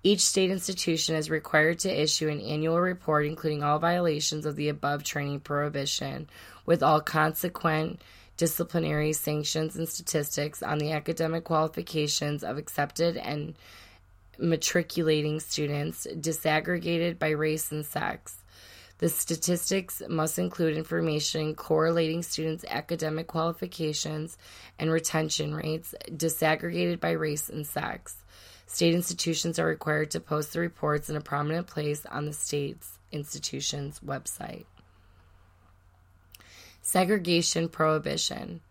Each state institution is required to issue an annual report including all violations of the above training prohibition, with all consequent disciplinary sanctions and statistics on the academic qualifications of accepted and matriculating students disaggregated by race and sex. The statistics must include information correlating students' academic qualifications and retention rates disaggregated by race and sex. State institutions are required to post the reports in a prominent place on the state's institution's website. Segregation Prohibition.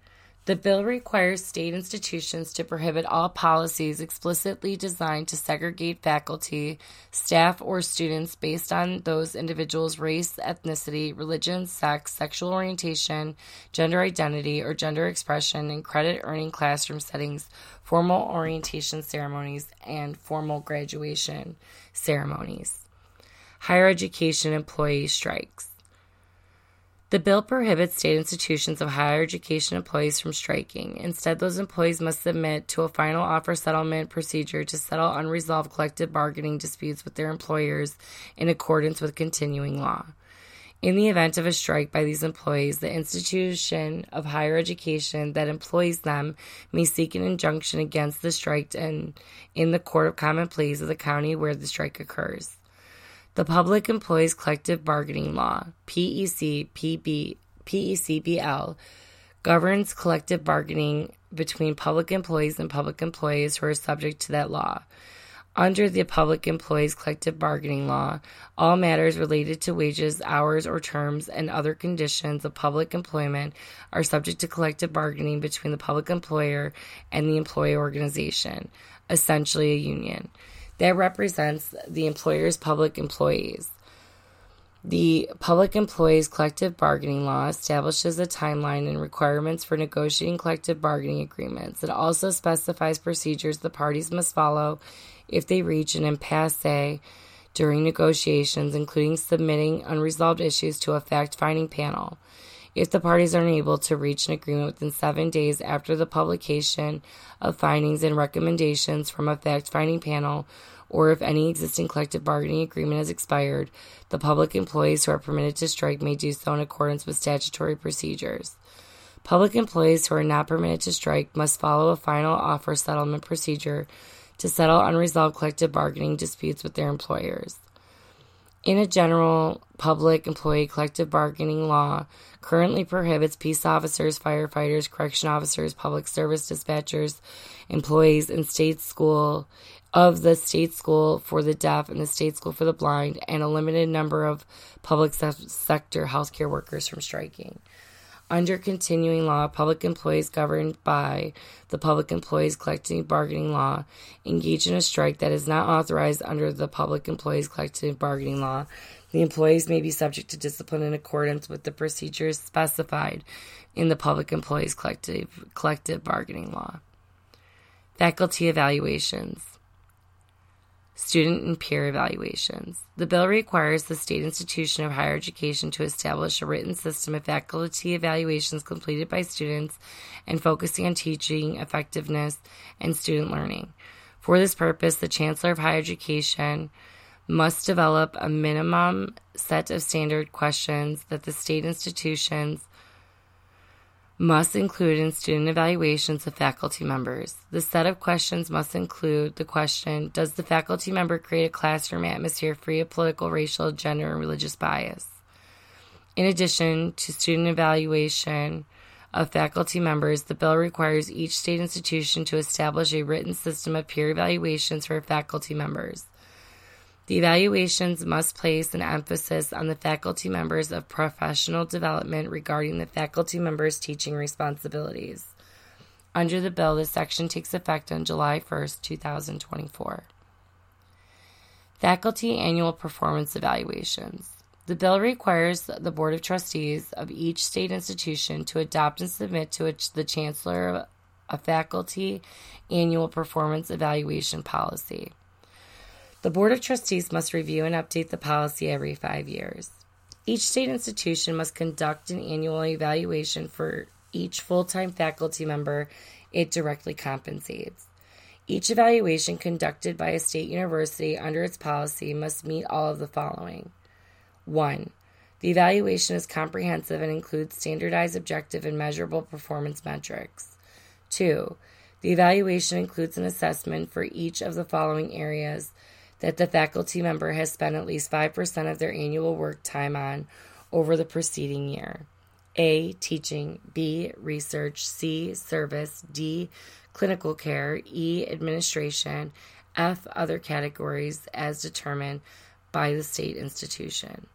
The bill requires state institutions to prohibit all policies explicitly designed to segregate faculty, staff, or students based on those individuals' race, ethnicity, religion, sex, sexual orientation, gender identity, or gender expression in credit earning classroom settings, formal orientation ceremonies, and formal graduation ceremonies. Higher education employee strikes. The bill prohibits state institutions of higher education employees from striking. Instead, those employees must submit to a final offer settlement procedure to settle unresolved collective bargaining disputes with their employers in accordance with continuing law. In the event of a strike by these employees, the institution of higher education that employs them may seek an injunction against the strike in, in the Court of Common Pleas of the county where the strike occurs. The Public Employees Collective Bargaining Law, PEC, PB, PECBL, governs collective bargaining between public employees and public employees who are subject to that law. Under the Public Employees Collective Bargaining Law, all matters related to wages, hours, or terms and other conditions of public employment are subject to collective bargaining between the public employer and the employee organization, essentially a union that represents the employer's public employees. The Public Employees Collective Bargaining Law establishes a timeline and requirements for negotiating collective bargaining agreements. It also specifies procedures the parties must follow if they reach an impasse during negotiations, including submitting unresolved issues to a fact finding panel. If the parties are unable to reach an agreement within seven days after the publication of findings and recommendations from a fact finding panel, or if any existing collective bargaining agreement has expired, the public employees who are permitted to strike may do so in accordance with statutory procedures. Public employees who are not permitted to strike must follow a final offer settlement procedure to settle unresolved collective bargaining disputes with their employers. In a general public employee collective bargaining law currently prohibits peace officers, firefighters, correction officers, public service dispatchers, employees in state school of the state school for the deaf and the state school for the blind, and a limited number of public sector healthcare workers from striking. Under continuing law, public employees governed by the Public Employees Collective Bargaining Law engage in a strike that is not authorized under the Public Employees Collective Bargaining Law. The employees may be subject to discipline in accordance with the procedures specified in the Public Employees Collective, Collective Bargaining Law. Faculty evaluations. Student and peer evaluations. The bill requires the state institution of higher education to establish a written system of faculty evaluations completed by students and focusing on teaching effectiveness and student learning. For this purpose, the Chancellor of Higher Education must develop a minimum set of standard questions that the state institutions must include in student evaluations of faculty members. The set of questions must include the question Does the faculty member create a classroom atmosphere free of political, racial, gender, and religious bias? In addition to student evaluation of faculty members, the bill requires each state institution to establish a written system of peer evaluations for faculty members. The evaluations must place an emphasis on the faculty members of professional development regarding the faculty members' teaching responsibilities. Under the bill, this section takes effect on July 1st, 2024. Faculty Annual Performance Evaluations. The bill requires the Board of Trustees of each state institution to adopt and submit to the Chancellor a faculty annual performance evaluation policy. The Board of Trustees must review and update the policy every five years. Each state institution must conduct an annual evaluation for each full time faculty member it directly compensates. Each evaluation conducted by a state university under its policy must meet all of the following 1. The evaluation is comprehensive and includes standardized, objective, and measurable performance metrics. 2. The evaluation includes an assessment for each of the following areas that the faculty member has spent at least 5% of their annual work time on over the preceding year. A. Teaching. B. Research. C. Service. D clinical care, E, administration, F, other categories as determined by the state institution.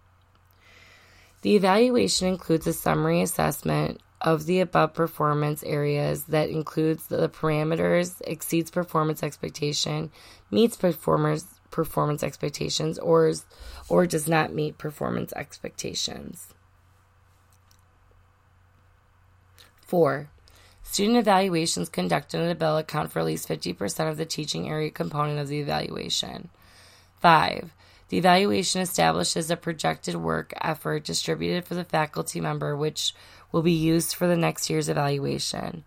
The evaluation includes a summary assessment of the above performance areas that includes the parameters, exceeds performance expectation, meets performers performance expectations, or, or does not meet performance expectations. 4. Student evaluations conducted in the bill account for at least 50% of the teaching area component of the evaluation. 5. The evaluation establishes a projected work effort distributed for the faculty member, which will be used for the next year's evaluation.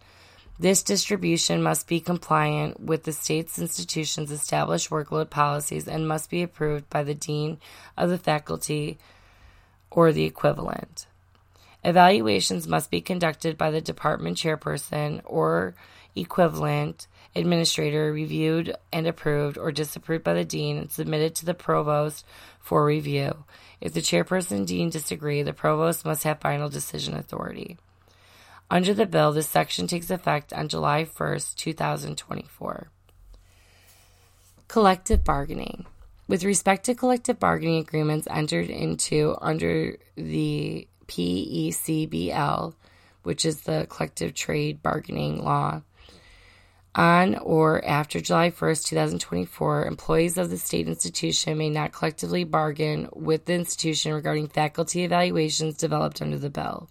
This distribution must be compliant with the state's institution's established workload policies and must be approved by the dean of the faculty or the equivalent. Evaluations must be conducted by the department chairperson or equivalent administrator, reviewed and approved or disapproved by the dean, and submitted to the provost for review. If the chairperson and dean disagree, the provost must have final decision authority. Under the bill, this section takes effect on July 1st, 2024. Collective bargaining. With respect to collective bargaining agreements entered into under the PECBL, which is the collective trade bargaining law. On or after July 1st, 2024, employees of the state institution may not collectively bargain with the institution regarding faculty evaluations developed under the bill.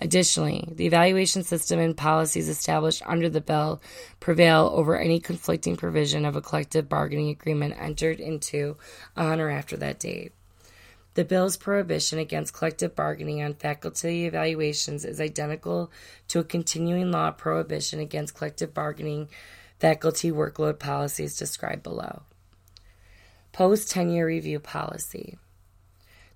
Additionally, the evaluation system and policies established under the bill prevail over any conflicting provision of a collective bargaining agreement entered into on or after that date. The bill's prohibition against collective bargaining on faculty evaluations is identical to a continuing law prohibition against collective bargaining faculty workload policies described below. Post tenure review policy.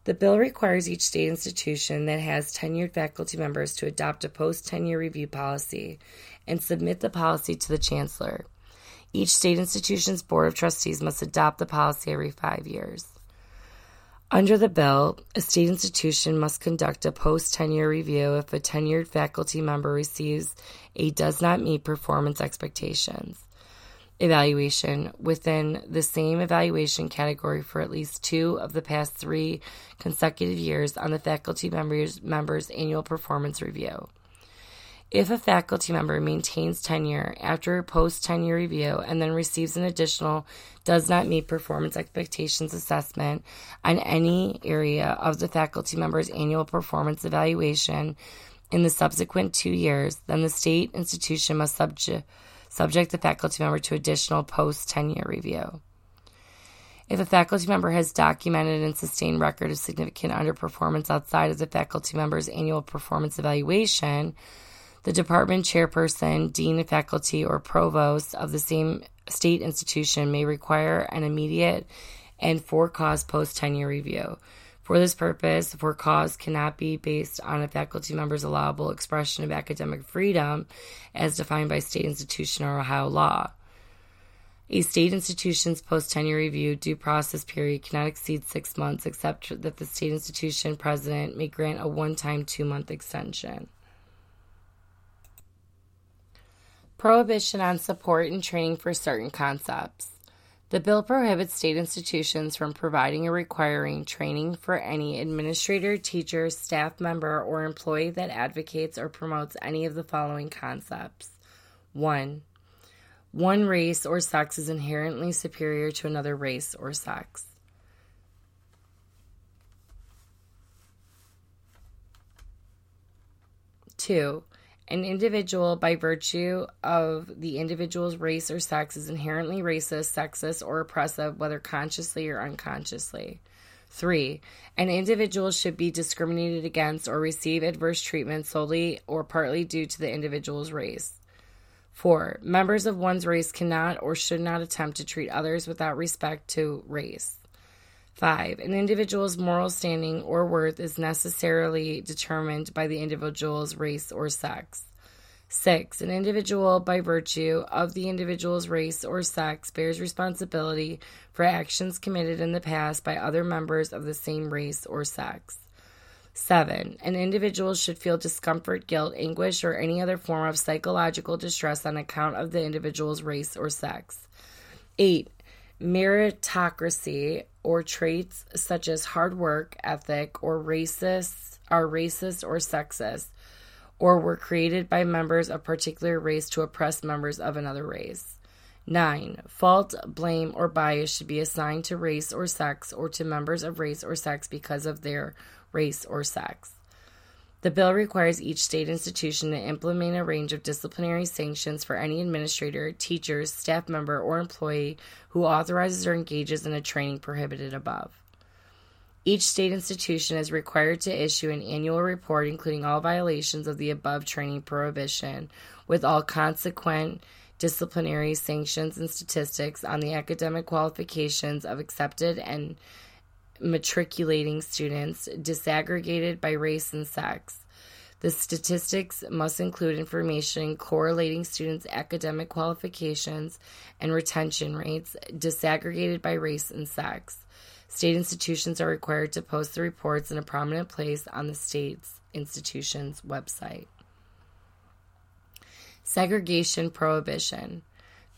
The bill requires each state institution that has tenured faculty members to adopt a post tenure review policy and submit the policy to the chancellor. Each state institution's board of trustees must adopt the policy every five years. Under the bill, a state institution must conduct a post tenure review if a tenured faculty member receives a does not meet performance expectations evaluation within the same evaluation category for at least two of the past three consecutive years on the faculty members, members annual performance review. If a faculty member maintains tenure after a post tenure review and then receives an additional does not meet performance expectations assessment on any area of the faculty member's annual performance evaluation in the subsequent two years, then the state institution must subject subject the faculty member to additional post tenure review. If a faculty member has documented and sustained record of significant underperformance outside of the faculty member's annual performance evaluation, the department chairperson, dean of faculty, or provost of the same state institution may require an immediate and for cause post tenure review. For this purpose, for cause cannot be based on a faculty member's allowable expression of academic freedom as defined by state institution or Ohio law. A state institution's post tenure review due process period cannot exceed six months, except that the state institution president may grant a one time two month extension. Prohibition on support and training for certain concepts. The bill prohibits state institutions from providing or requiring training for any administrator, teacher, staff member, or employee that advocates or promotes any of the following concepts. 1. One race or sex is inherently superior to another race or sex. Two, an individual, by virtue of the individual's race or sex, is inherently racist, sexist, or oppressive, whether consciously or unconsciously. Three, an individual should be discriminated against or receive adverse treatment solely or partly due to the individual's race. Four, members of one's race cannot or should not attempt to treat others without respect to race. Five, an individual's moral standing or worth is necessarily determined by the individual's race or sex. Six, an individual, by virtue of the individual's race or sex, bears responsibility for actions committed in the past by other members of the same race or sex. Seven, an individual should feel discomfort, guilt, anguish, or any other form of psychological distress on account of the individual's race or sex. Eight, meritocracy or traits such as hard work ethic or racist are racist or sexist or were created by members of particular race to oppress members of another race. 9. Fault, blame, or bias should be assigned to race or sex or to members of race or sex because of their race or sex. The bill requires each state institution to implement a range of disciplinary sanctions for any administrator, teachers, staff member, or employee who authorizes or engages in a training prohibited above. Each state institution is required to issue an annual report including all violations of the above training prohibition, with all consequent disciplinary sanctions and statistics on the academic qualifications of accepted and matriculating students disaggregated by race and sex. The statistics must include information correlating students' academic qualifications and retention rates disaggregated by race and sex. State institutions are required to post the reports in a prominent place on the state's institution's website. Segregation Prohibition.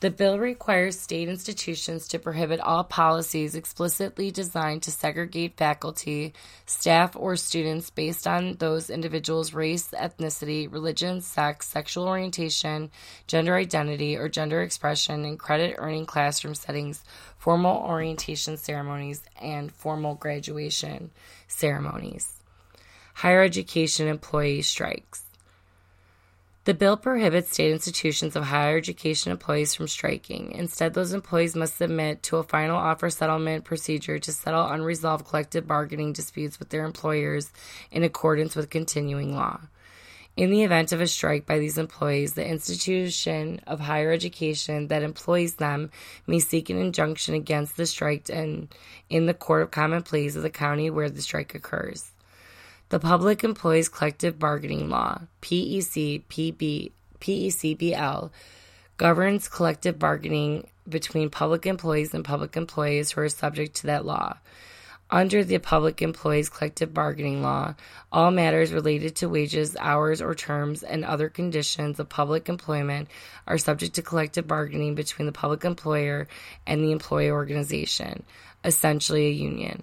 The bill requires state institutions to prohibit all policies explicitly designed to segregate faculty, staff, or students based on those individuals' race, ethnicity, religion, sex, sexual orientation, gender identity, or gender expression in credit earning classroom settings, formal orientation ceremonies, and formal graduation ceremonies. Higher education employee strikes. The bill prohibits state institutions of higher education employees from striking. Instead, those employees must submit to a final offer settlement procedure to settle unresolved collective bargaining disputes with their employers in accordance with continuing law. In the event of a strike by these employees, the institution of higher education that employs them may seek an injunction against the strike and in the Court of Common Pleas of the county where the strike occurs. The Public Employees Collective Bargaining Law, PEC, PB, PECBL, governs collective bargaining between public employees and public employees who are subject to that law. Under the Public Employees Collective Bargaining Law, all matters related to wages, hours, or terms and other conditions of public employment are subject to collective bargaining between the public employer and the employee organization, essentially a union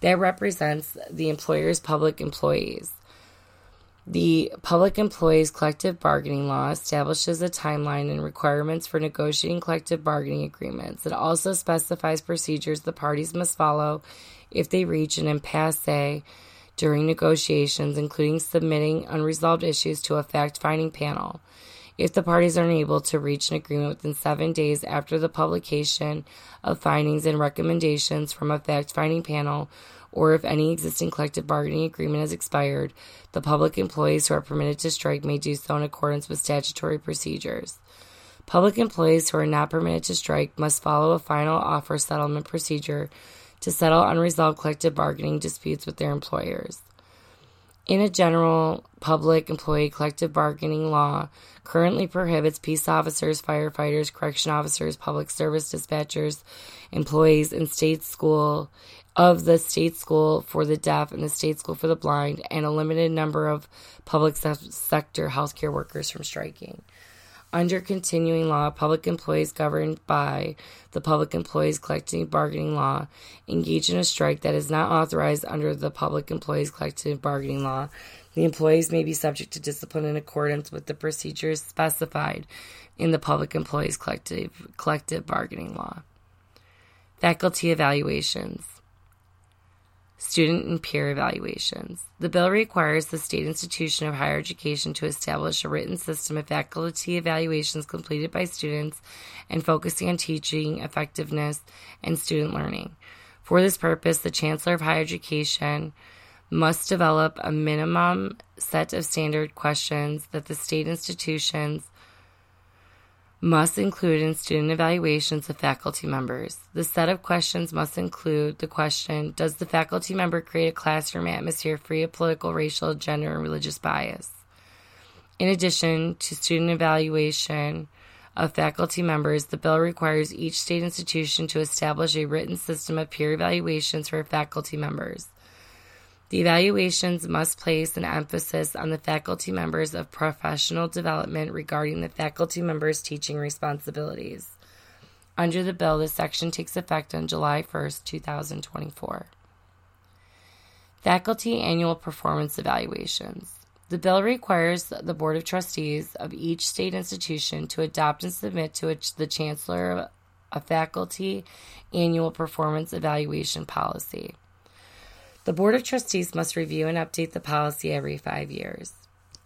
that represents the employer's public employees. The Public Employees Collective Bargaining Law establishes a timeline and requirements for negotiating collective bargaining agreements. It also specifies procedures the parties must follow if they reach an impasse during negotiations, including submitting unresolved issues to a fact finding panel. If the parties are unable to reach an agreement within seven days after the publication of findings and recommendations from a fact finding panel, or if any existing collective bargaining agreement has expired, the public employees who are permitted to strike may do so in accordance with statutory procedures. Public employees who are not permitted to strike must follow a final offer settlement procedure to settle unresolved collective bargaining disputes with their employers. In a general public employee collective bargaining law, currently prohibits peace officers, firefighters, correction officers, public service dispatchers, employees in state school of the state school for the deaf and the state school for the blind, and a limited number of public sector healthcare workers from striking. Under continuing law, public employees governed by the Public Employees Collective Bargaining Law engage in a strike that is not authorized under the Public Employees Collective Bargaining Law. The employees may be subject to discipline in accordance with the procedures specified in the Public Employees Collective, Collective Bargaining Law. Faculty evaluations student and peer evaluations. The bill requires the state institution of higher education to establish a written system of faculty evaluations completed by students and focusing on teaching effectiveness and student learning. For this purpose, the Chancellor of Higher Education must develop a minimum set of standard questions that the state institutions must include in student evaluations of faculty members. The set of questions must include the question Does the faculty member create a classroom atmosphere free of political, racial, gender, and religious bias? In addition to student evaluation of faculty members, the bill requires each state institution to establish a written system of peer evaluations for faculty members. The evaluations must place an emphasis on the faculty members of professional development regarding the faculty members' teaching responsibilities. Under the bill, this section takes effect on July 1, 2024. Faculty Annual Performance Evaluations. The bill requires the Board of Trustees of each state institution to adopt and submit to the Chancellor a faculty annual performance evaluation policy. The Board of Trustees must review and update the policy every five years.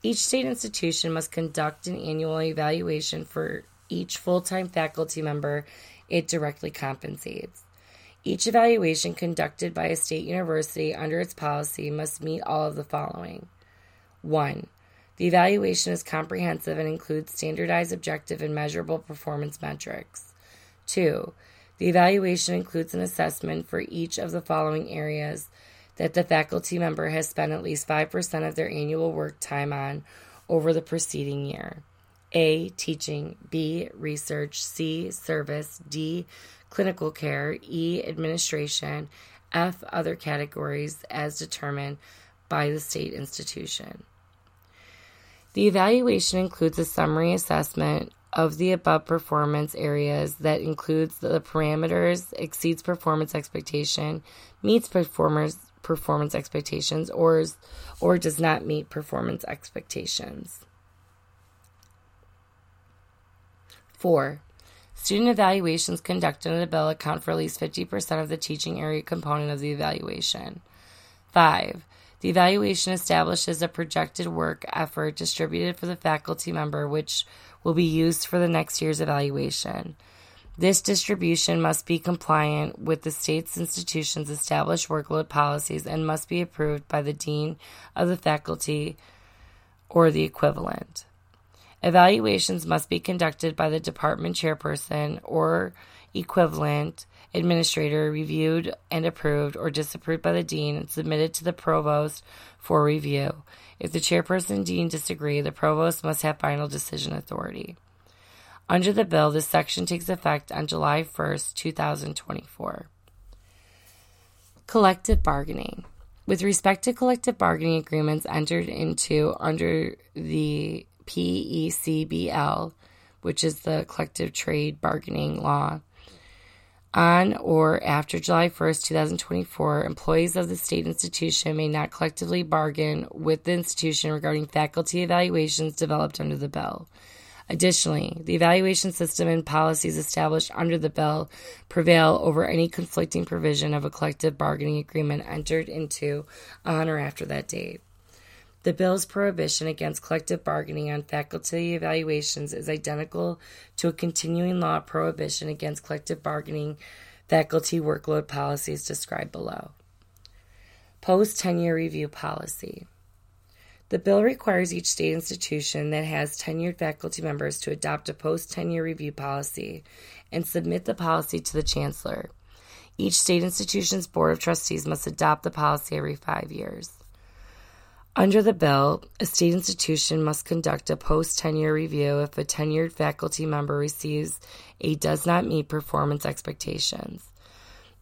Each state institution must conduct an annual evaluation for each full time faculty member it directly compensates. Each evaluation conducted by a state university under its policy must meet all of the following 1. The evaluation is comprehensive and includes standardized, objective, and measurable performance metrics. 2. The evaluation includes an assessment for each of the following areas that the faculty member has spent at least 5% of their annual work time on over the preceding year. A. Teaching. B. Research. C. Service. D. Clinical care. E. Administration. F. Other categories as determined by the state institution. The evaluation includes a summary assessment of the above performance areas that includes the parameters, exceeds performance expectation, meets performers performance expectations or or does not meet performance expectations. 4. Student evaluations conducted in the bill account for at least 50% of the teaching area component of the evaluation. 5. The evaluation establishes a projected work effort distributed for the faculty member, which will be used for the next year's evaluation. This distribution must be compliant with the state's institution's established workload policies and must be approved by the dean of the faculty or the equivalent. Evaluations must be conducted by the department chairperson or equivalent administrator, reviewed and approved or disapproved by the dean, and submitted to the provost for review. If the chairperson and dean disagree, the provost must have final decision authority. Under the bill, this section takes effect on July 1st, 2024. Collective bargaining. With respect to collective bargaining agreements entered into under the PECBL, which is the collective trade bargaining law, on or after July 1st, 2024, employees of the state institution may not collectively bargain with the institution regarding faculty evaluations developed under the bill. Additionally, the evaluation system and policies established under the bill prevail over any conflicting provision of a collective bargaining agreement entered into on or after that date. The bill's prohibition against collective bargaining on faculty evaluations is identical to a continuing law prohibition against collective bargaining faculty workload policies described below. Post tenure review policy. The bill requires each state institution that has tenured faculty members to adopt a post tenure review policy and submit the policy to the chancellor. Each state institution's board of trustees must adopt the policy every five years. Under the bill, a state institution must conduct a post tenure review if a tenured faculty member receives a does not meet performance expectations.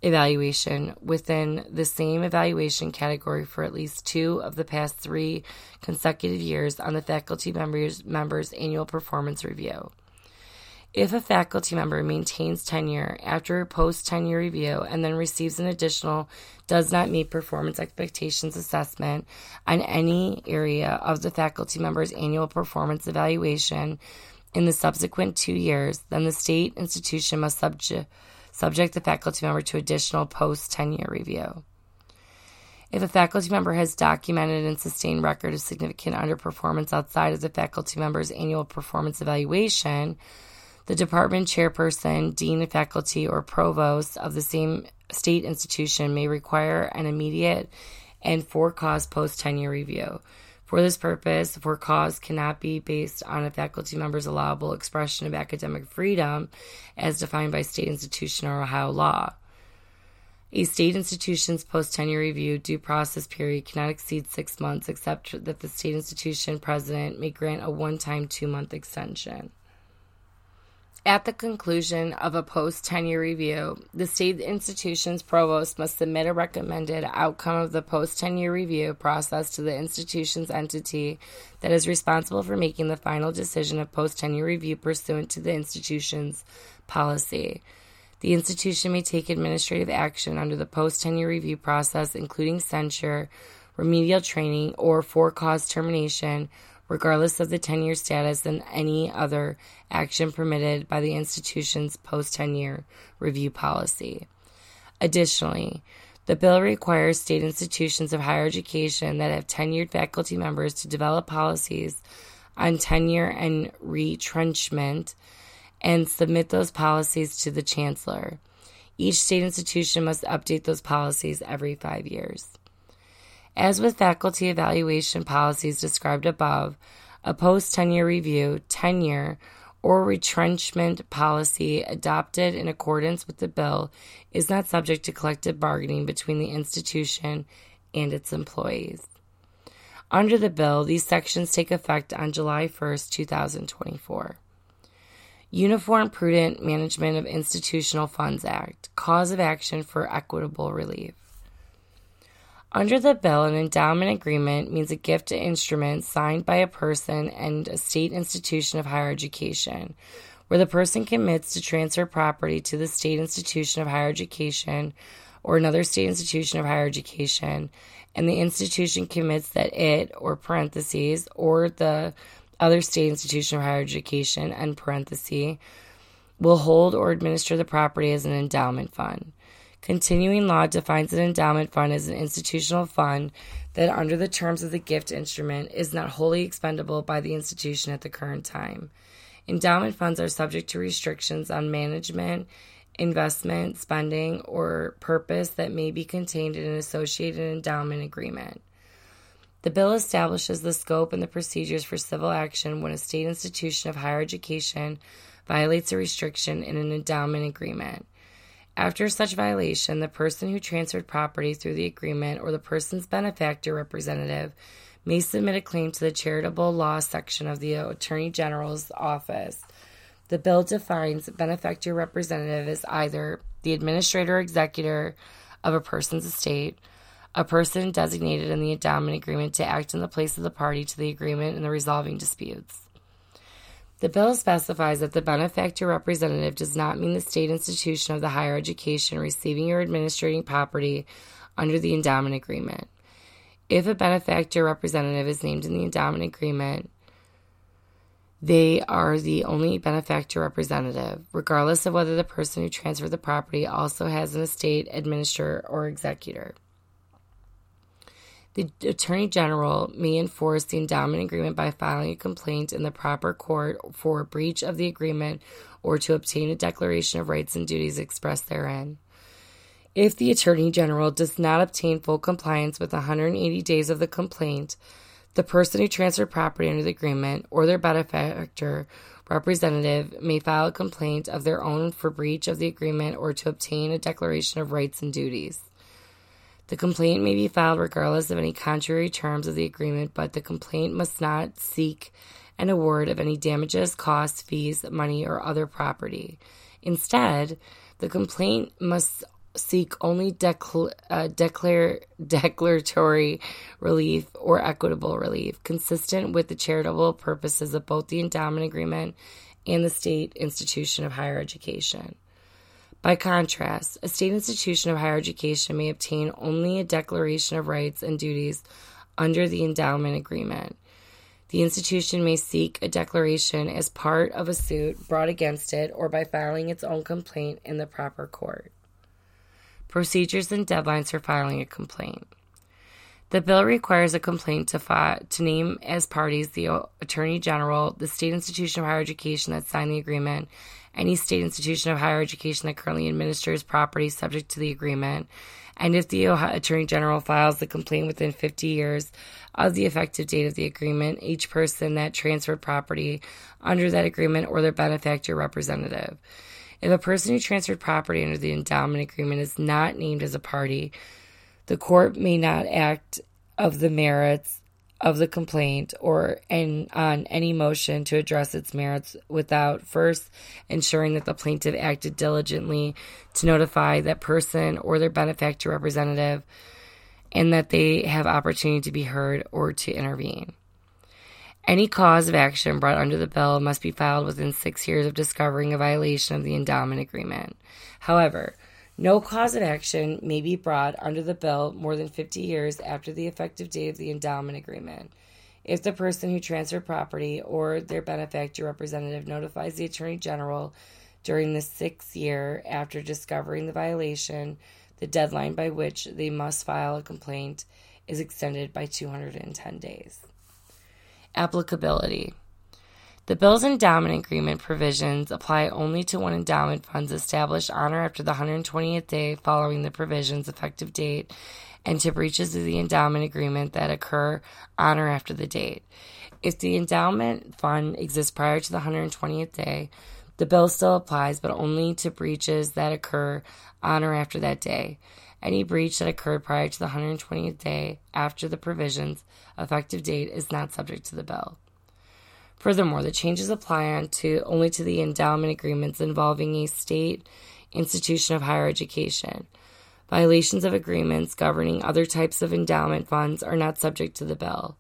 Evaluation within the same evaluation category for at least two of the past three consecutive years on the faculty members, members annual performance review. If a faculty member maintains tenure after a post tenure review and then receives an additional does not meet performance expectations assessment on any area of the faculty member's annual performance evaluation in the subsequent two years, then the state institution must subject subject the faculty member to additional post tenure review. If a faculty member has documented and sustained record of significant underperformance outside of the faculty member's annual performance evaluation, the department chairperson, dean of faculty, or provost of the same state institution may require an immediate and for cause post tenure review. For this purpose, for cause cannot be based on a faculty member's allowable expression of academic freedom as defined by state institution or Ohio law. A state institution's post tenure review due process period cannot exceed six months, except that the state institution president may grant a one time two month extension. At the conclusion of a post tenure review, the state institution's provost must submit a recommended outcome of the post tenure review process to the institution's entity that is responsible for making the final decision of post tenure review pursuant to the institution's policy. The institution may take administrative action under the post tenure review process, including censure, remedial training, or for cause termination regardless of the tenure status and any other action permitted by the institution's post tenure review policy. Additionally, the bill requires state institutions of higher education that have tenured faculty members to develop policies on tenure and retrenchment and submit those policies to the chancellor. Each state institution must update those policies every five years. As with faculty evaluation policies described above, a post tenure review, tenure, or retrenchment policy adopted in accordance with the bill is not subject to collective bargaining between the institution and its employees. Under the bill, these sections take effect on July 1, 2024. Uniform Prudent Management of Institutional Funds Act, Cause of Action for Equitable Relief. Under the bill, an endowment agreement means a gift instrument signed by a person and a state institution of higher education, where the person commits to transfer property to the state institution of higher education or another state institution of higher education, and the institution commits that it, or parentheses, or the other state institution of higher education, and parentheses, will hold or administer the property as an endowment fund. Continuing law defines an endowment fund as an institutional fund that, under the terms of the gift instrument, is not wholly expendable by the institution at the current time. Endowment funds are subject to restrictions on management, investment, spending, or purpose that may be contained in an associated endowment agreement. The bill establishes the scope and the procedures for civil action when a state institution of higher education violates a restriction in an endowment agreement. After such violation, the person who transferred property through the agreement or the person's benefactor representative may submit a claim to the charitable law section of the Attorney General's office. The bill defines benefactor representative as either the administrator or executor of a person's estate, a person designated in the endowment agreement to act in the place of the party to the agreement in the resolving disputes. The bill specifies that the benefactor representative does not mean the state institution of the higher education receiving or administering property under the endowment agreement. If a benefactor representative is named in the endowment agreement, they are the only benefactor representative, regardless of whether the person who transferred the property also has an estate administrator or executor. The Attorney General may enforce the endowment agreement by filing a complaint in the proper court for breach of the agreement or to obtain a declaration of rights and duties expressed therein. If the Attorney General does not obtain full compliance with 180 days of the complaint, the person who transferred property under the agreement or their benefactor representative may file a complaint of their own for breach of the agreement or to obtain a declaration of rights and duties. The complaint may be filed regardless of any contrary terms of the agreement, but the complaint must not seek an award of any damages, costs, fees, money, or other property. Instead, the complaint must seek only uh, declare- declaratory relief or equitable relief, consistent with the charitable purposes of both the endowment agreement and the state institution of higher education. By contrast, a state institution of higher education may obtain only a declaration of rights and duties under the endowment agreement. The institution may seek a declaration as part of a suit brought against it or by filing its own complaint in the proper court. Procedures and deadlines for filing a complaint. The bill requires a complaint to, fi- to name as parties the Attorney General, the state institution of higher education that signed the agreement, any state institution of higher education that currently administers property subject to the agreement, and if the Attorney General files the complaint within 50 years of the effective date of the agreement, each person that transferred property under that agreement or their benefactor representative. If a person who transferred property under the endowment agreement is not named as a party, the court may not act of the merits of the complaint or in, on any motion to address its merits without first ensuring that the plaintiff acted diligently to notify that person or their benefactor representative and that they have opportunity to be heard or to intervene. Any cause of action brought under the bill must be filed within six years of discovering a violation of the endowment agreement. However, no cause of action may be brought under the bill more than 50 years after the effective date of the endowment agreement. If the person who transferred property or their benefactor representative notifies the Attorney General during the sixth year after discovering the violation, the deadline by which they must file a complaint is extended by 210 days. Applicability the bill's endowment agreement provisions apply only to when endowment funds established on or after the 120th day following the provision's effective date and to breaches of the endowment agreement that occur on or after the date. If the endowment fund exists prior to the 120th day, the bill still applies, but only to breaches that occur on or after that day. Any breach that occurred prior to the 120th day after the provision's effective date is not subject to the bill. Furthermore, the changes apply to, only to the endowment agreements involving a state institution of higher education. Violations of agreements governing other types of endowment funds are not subject to the bill.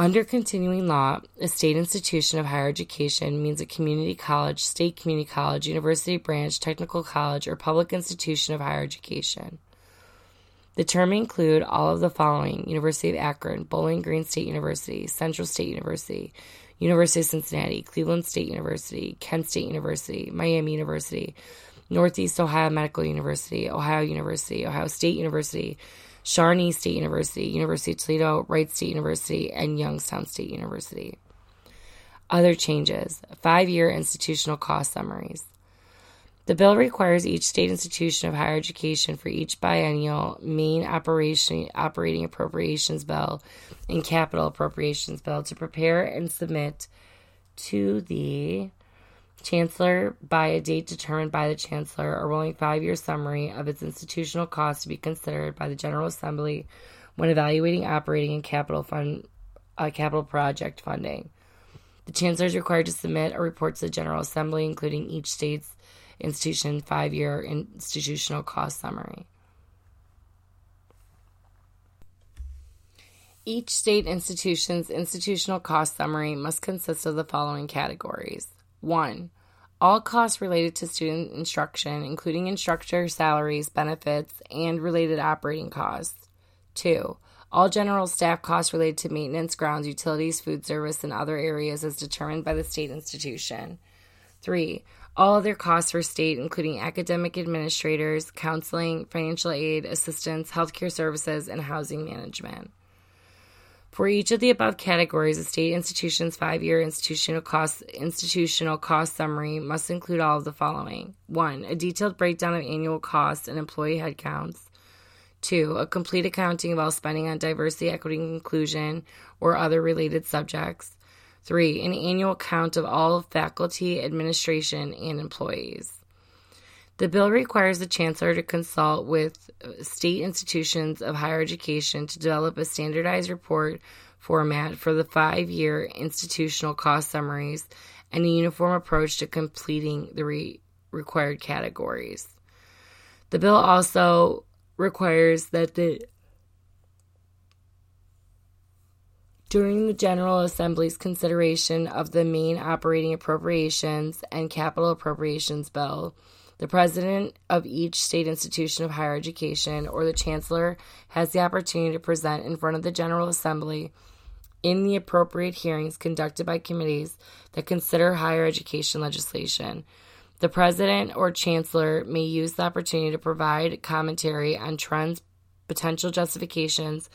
Under continuing law, a state institution of higher education means a community college, state community college, university branch, technical college, or public institution of higher education. The term include all of the following University of Akron, Bowling Green State University, Central State University, University of Cincinnati, Cleveland State University, Kent State University, Miami University, Northeast Ohio Medical University, Ohio University, Ohio State University, Shawnee State University, University of Toledo, Wright State University, and Youngstown State University. Other changes five year institutional cost summaries. The bill requires each state institution of higher education for each biennial main operation, operating appropriations bill and capital appropriations bill to prepare and submit to the Chancellor by a date determined by the Chancellor a rolling five year summary of its institutional costs to be considered by the General Assembly when evaluating operating and capital fund uh, capital project funding. The Chancellor is required to submit a report to the General Assembly, including each state's institution five year institutional cost summary. Each state institution's institutional cost summary must consist of the following categories 1. All costs related to student instruction, including instructor salaries, benefits, and related operating costs. 2. All general staff costs related to maintenance, grounds, utilities, food service, and other areas as determined by the state institution. 3 all other costs for state, including academic administrators, counseling, financial aid, assistance, healthcare services, and housing management. For each of the above categories, a state institution's five-year institutional cost institutional cost summary must include all of the following: one, a detailed breakdown of annual costs and employee headcounts; two, a complete accounting of all spending on diversity, equity, and inclusion or other related subjects; Three, an annual count of all faculty, administration, and employees. The bill requires the chancellor to consult with uh, state institutions of higher education to develop a standardized report format for the five year institutional cost summaries and a uniform approach to completing the re- required categories. The bill also requires that the during the General Assembly's consideration of the main operating appropriations and capital appropriations bill, the president of each state institution of higher education or the chancellor has the opportunity to present in front of the General Assembly in the appropriate hearings conducted by committees that consider higher education legislation. The president or chancellor may use the opportunity to provide commentary on trends, potential justifications,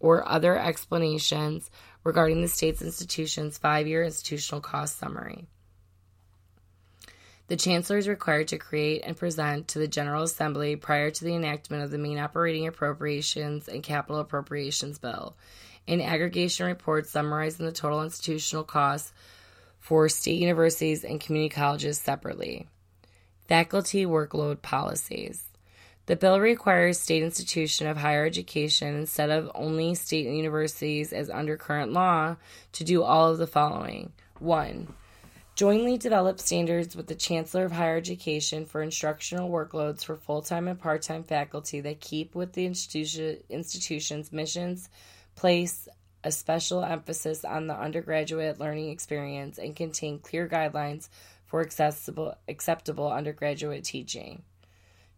or other explanations regarding the state's institution's five year institutional cost summary. The Chancellor is required to create and present to the General Assembly prior to the enactment of the main operating appropriations and capital appropriations bill an aggregation report summarizing the total institutional costs for state universities and community colleges separately. Faculty workload policies. The bill requires state institution of higher education instead of only state universities as under current law to do all of the following. 1. Jointly develop standards with the Chancellor of Higher Education for instructional workloads for full time and part time faculty that keep with the institution, institution's missions, place a special emphasis on the undergraduate learning experience and contain clear guidelines for accessible, acceptable undergraduate teaching.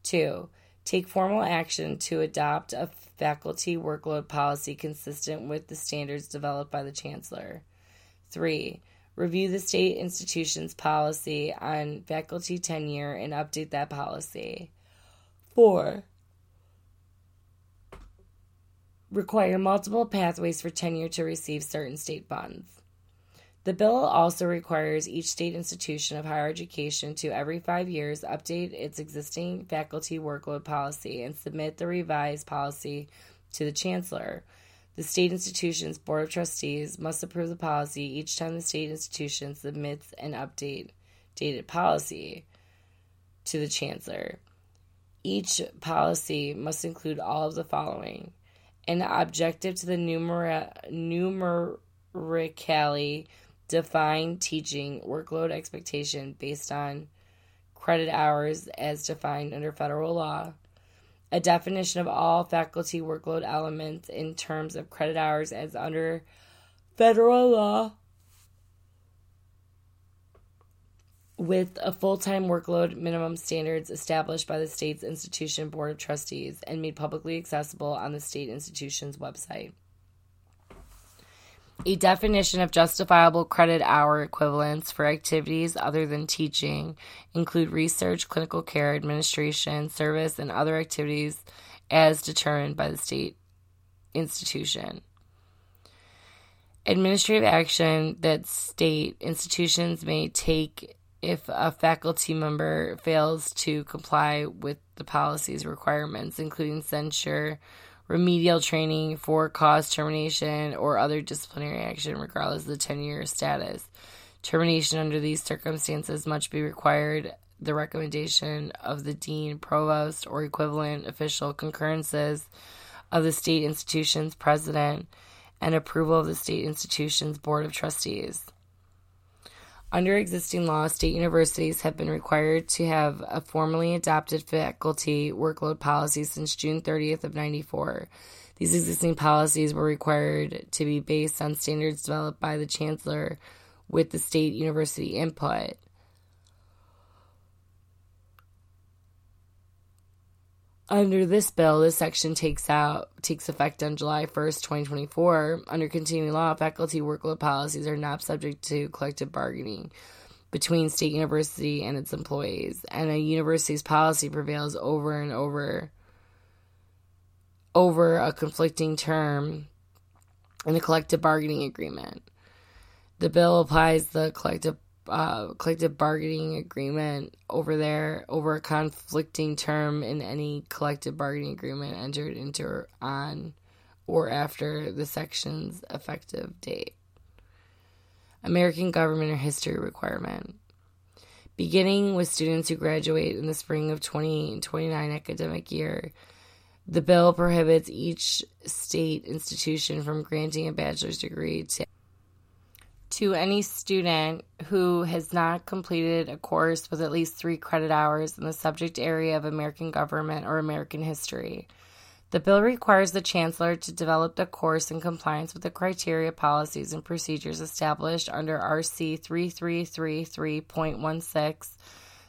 2. Take formal action to adopt a faculty workload policy consistent with the standards developed by the Chancellor. 3. Review the state institution's policy on faculty tenure and update that policy. 4 require multiple pathways for tenure to receive certain state funds. The bill also requires each state institution of higher education to every five years update its existing faculty workload policy and submit the revised policy to the chancellor. The state institution's board of trustees must approve the policy each time the state institution submits an update dated policy to the chancellor. Each policy must include all of the following an objective to the numeri- numerically defined teaching workload expectation based on credit hours as defined under federal law, a definition of all faculty workload elements in terms of credit hours as under federal law, with a full time workload minimum standards established by the state's institution board of trustees and made publicly accessible on the state institution's website. A definition of justifiable credit hour equivalents for activities other than teaching include research, clinical care, administration, service, and other activities as determined by the state institution. Administrative action that state institutions may take if a faculty member fails to comply with the policy's requirements, including censure, remedial training for cause termination, or other disciplinary action, regardless of the tenure status. Termination under these circumstances must be required the recommendation of the dean, provost, or equivalent official concurrences of the state institution's president and approval of the state institution's board of trustees. Under existing law, state universities have been required to have a formally adopted faculty workload policy since June 30th of 94. These existing policies were required to be based on standards developed by the chancellor with the state university input. Under this bill, this section takes out takes effect on July 1st, 2024. Under continuing law, faculty workload policies are not subject to collective bargaining between state university and its employees, and a university's policy prevails over and over over a conflicting term in a collective bargaining agreement. The bill applies the collective uh, collective bargaining agreement over there over a conflicting term in any collective bargaining agreement entered into or on or after the section's effective date. American government or history requirement. Beginning with students who graduate in the spring of 2029 academic year, The bill prohibits each state institution from granting a bachelor's degree to to any student who has not completed a course with at least three credit hours in the subject area of American government or American history. The bill requires the Chancellor to develop the course in compliance with the criteria, policies, and procedures established under RC 3333.16.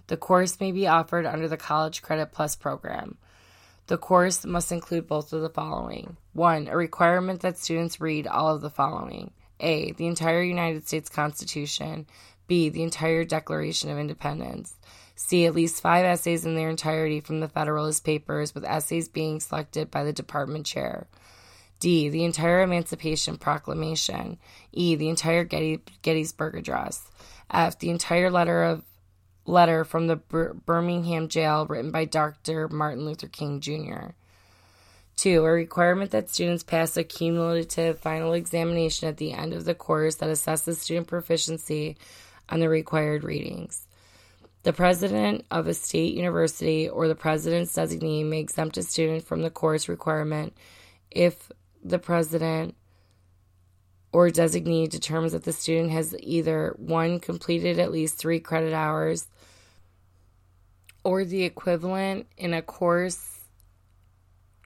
The course may be offered under the College Credit Plus program. The course must include both of the following 1. A requirement that students read all of the following A. The entire United States Constitution, B. The entire Declaration of Independence. C. At least five essays in their entirety from the Federalist Papers, with essays being selected by the department chair. D. The entire Emancipation Proclamation. E. The entire Getty, Gettysburg Address. F. The entire letter of letter from the Bir- Birmingham jail written by Dr. Martin Luther King Jr. 2. A requirement that students pass a cumulative final examination at the end of the course that assesses student proficiency on the required readings. The president of a state university or the president's designee may exempt a student from the course requirement if the president or designee determines that the student has either one completed at least three credit hours or the equivalent in a course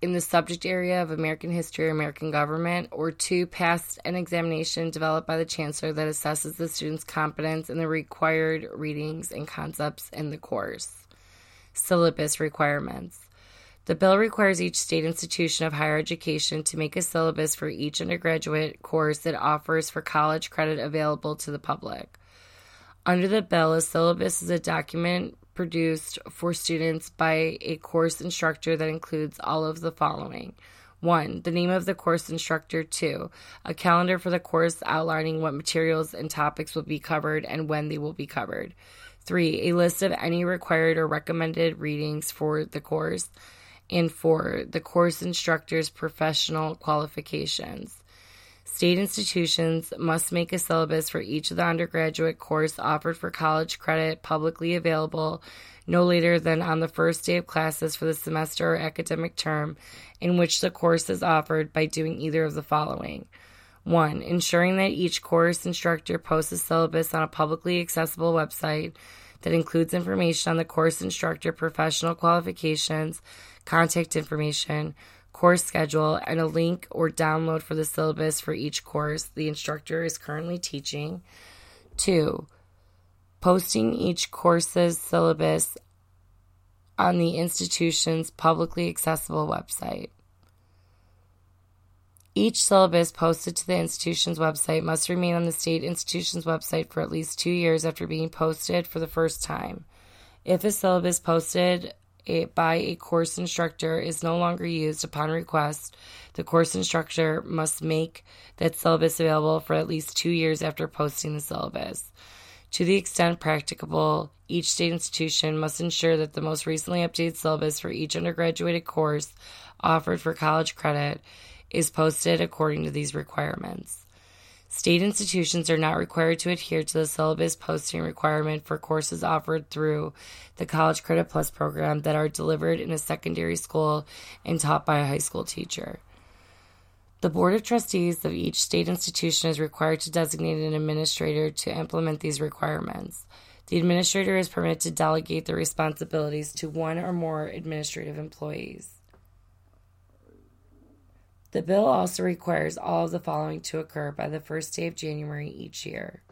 in the subject area of American history or American government, or two, passed an examination developed by the chancellor that assesses the student's competence in the required readings and concepts in the course. Syllabus requirements. The bill requires each state institution of higher education to make a syllabus for each undergraduate course it offers for college credit available to the public. Under the bill, a syllabus is a document produced for students by a course instructor that includes all of the following. 1. The name of the course instructor. 2. A calendar for the course outlining what materials and topics will be covered and when they will be covered. 3. A list of any required or recommended readings for the course. And 4. The course instructor's professional qualifications. State institutions must make a syllabus for each of the undergraduate course offered for college credit publicly available no later than on the first day of classes for the semester or academic term in which the course is offered by doing either of the following. 1. Ensuring that each course instructor posts a syllabus on a publicly accessible website that includes information on the course instructor professional qualifications, contact information, course schedule, and a link or download for the syllabus for each course the instructor is currently teaching. Two, posting each course's syllabus on the institution's publicly accessible website. Each syllabus posted to the institution's website must remain on the state institution's website for at least two years after being posted for the first time. If a syllabus posted by a course instructor is no longer used upon request, the course instructor must make that syllabus available for at least two years after posting the syllabus. To the extent practicable, each state institution must ensure that the most recently updated syllabus for each undergraduate course offered for college credit is posted according to these requirements. State institutions are not required to adhere to the syllabus posting requirement for courses offered through the College Credit Plus program that are delivered in a secondary school and taught by a high school teacher. The Board of Trustees of each state institution is required to designate an administrator to implement these requirements. The administrator is permitted to delegate the responsibilities to one or more administrative employees. The bill also requires all of the following to occur by the first day of January each year.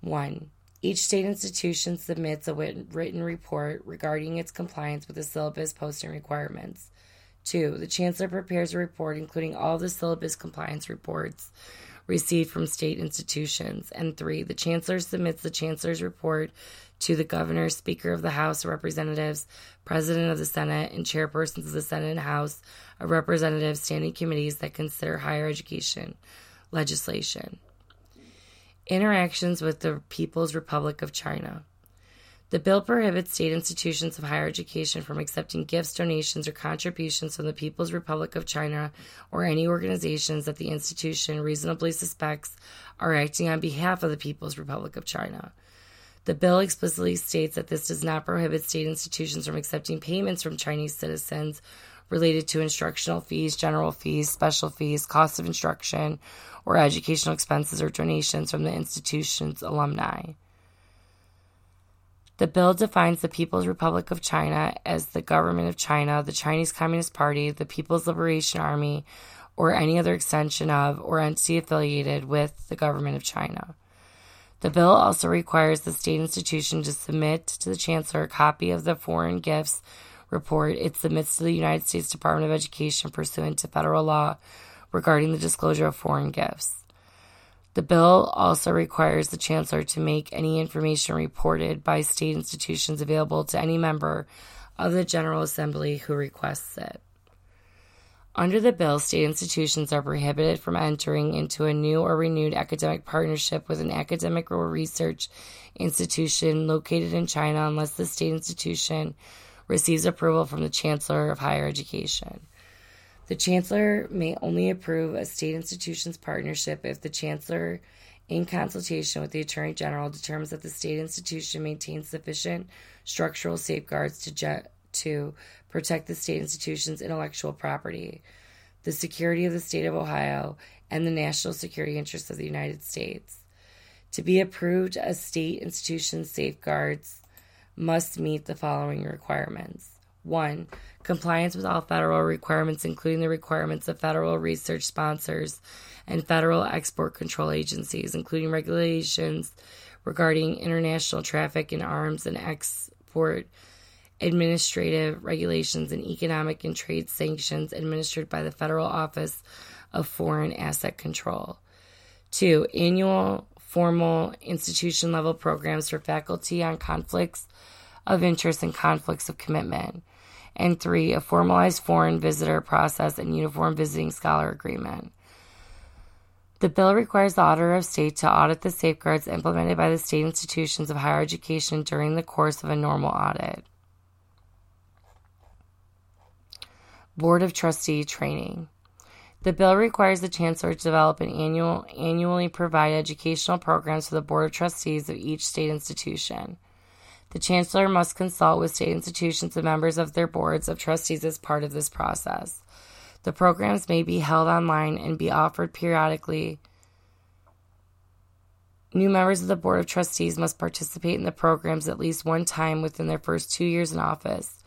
1. Each state institution submits a written report regarding its compliance with the syllabus posting requirements. 2. The Chancellor prepares a report including all the syllabus compliance reports received from state institutions. And 3. The Chancellor submits the Chancellor's report to the Governor, Speaker of the House of Representatives, President of the Senate, and chairpersons of the Senate and House of Representatives standing committees that consider higher education legislation. Interactions with the People's Republic of China. The bill prohibits state institutions of higher education from accepting gifts, donations, or contributions from the People's Republic of China or any organizations that the institution reasonably suspects are acting on behalf of the People's Republic of China. The bill explicitly states that this does not prohibit state institutions from accepting payments from Chinese citizens related to instructional fees, general fees, special fees, costs of instruction, or educational expenses or donations from the institution's alumni. The bill defines the People's Republic of China as the government of China, the Chinese Communist Party, the People's Liberation Army, or any other extension of or entity affiliated with the government of China. The bill also requires the state institution to submit to the chancellor a copy of the foreign gifts report it submits to the United States Department of Education pursuant to federal law regarding the disclosure of foreign gifts. The bill also requires the chancellor to make any information reported by state institutions available to any member of the General Assembly who requests it. Under the bill, state institutions are prohibited from entering into a new or renewed academic partnership with an academic or research institution located in China unless the state institution receives approval from the Chancellor of Higher Education. The Chancellor may only approve a state institution's partnership if the Chancellor, in consultation with the Attorney General, determines that the state institution maintains sufficient structural safeguards to, to protect the state institution's intellectual property, the security of the state of Ohio, and the national security interests of the United States. To be approved, a state institution's safeguards must meet the following requirements. 1. Compliance with all federal requirements, including the requirements of federal research sponsors and federal export control agencies, including regulations regarding international traffic in arms and export, administrative regulations, and economic and trade sanctions administered by the Federal Office of Foreign Asset Control. 2. Annual formal institution level programs for faculty on conflicts of interest and conflicts of commitment. And three, a formalized foreign visitor process and uniform visiting scholar agreement. The bill requires the Auditor of State to audit the safeguards implemented by the state institutions of higher education during the course of a normal audit. Board of Trustee Training. The bill requires the Chancellor to develop an annual annually provide educational programs for the Board of Trustees of each state institution. The Chancellor must consult with state institutions and members of their boards of trustees as part of this process. The programs may be held online and be offered periodically. New members of the Board of Trustees must participate in the programs at least one time within their first two years in office.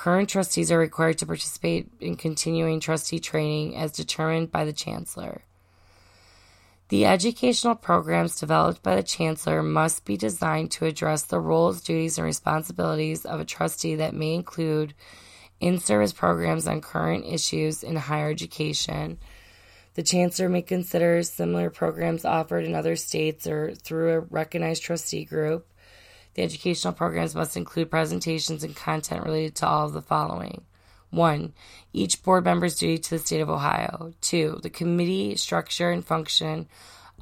Current trustees are required to participate in continuing trustee training as determined by the Chancellor. The educational programs developed by the Chancellor must be designed to address the roles, duties, and responsibilities of a trustee that may include in service programs on current issues in higher education. The Chancellor may consider similar programs offered in other states or through a recognized trustee group. The educational programs must include presentations and content related to all of the following. 1. Each board member's duty to the state of Ohio. 2. The committee structure and function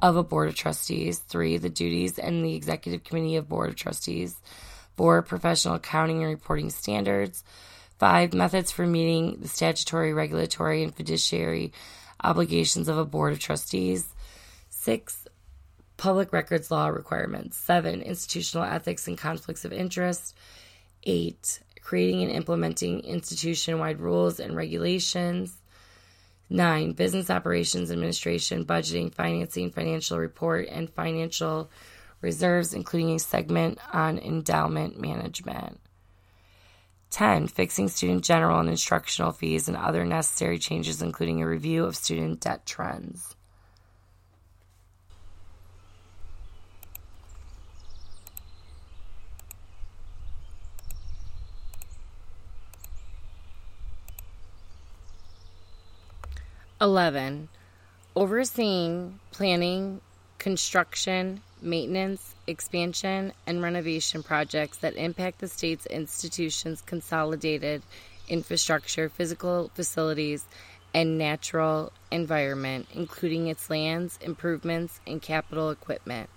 of a board of trustees. 3. The duties and the executive committee of board of trustees. 4. Professional accounting and reporting standards. 5. Methods for meeting the statutory, regulatory, and fiduciary obligations of a board of trustees. 6 public records law requirements. Seven, institutional ethics and conflicts of interest. Eight, creating and implementing institution wide rules and regulations. Nine, business operations administration, budgeting, financing, financial report, and financial reserves, including a segment on endowment management. 10. Fixing student general and instructional fees and other necessary changes, including a review of student debt trends. 11. Overseeing planning, construction, maintenance, expansion, and renovation projects that impact the state's institutions' consolidated infrastructure, physical facilities, and natural environment, including its lands, improvements, and capital equipment.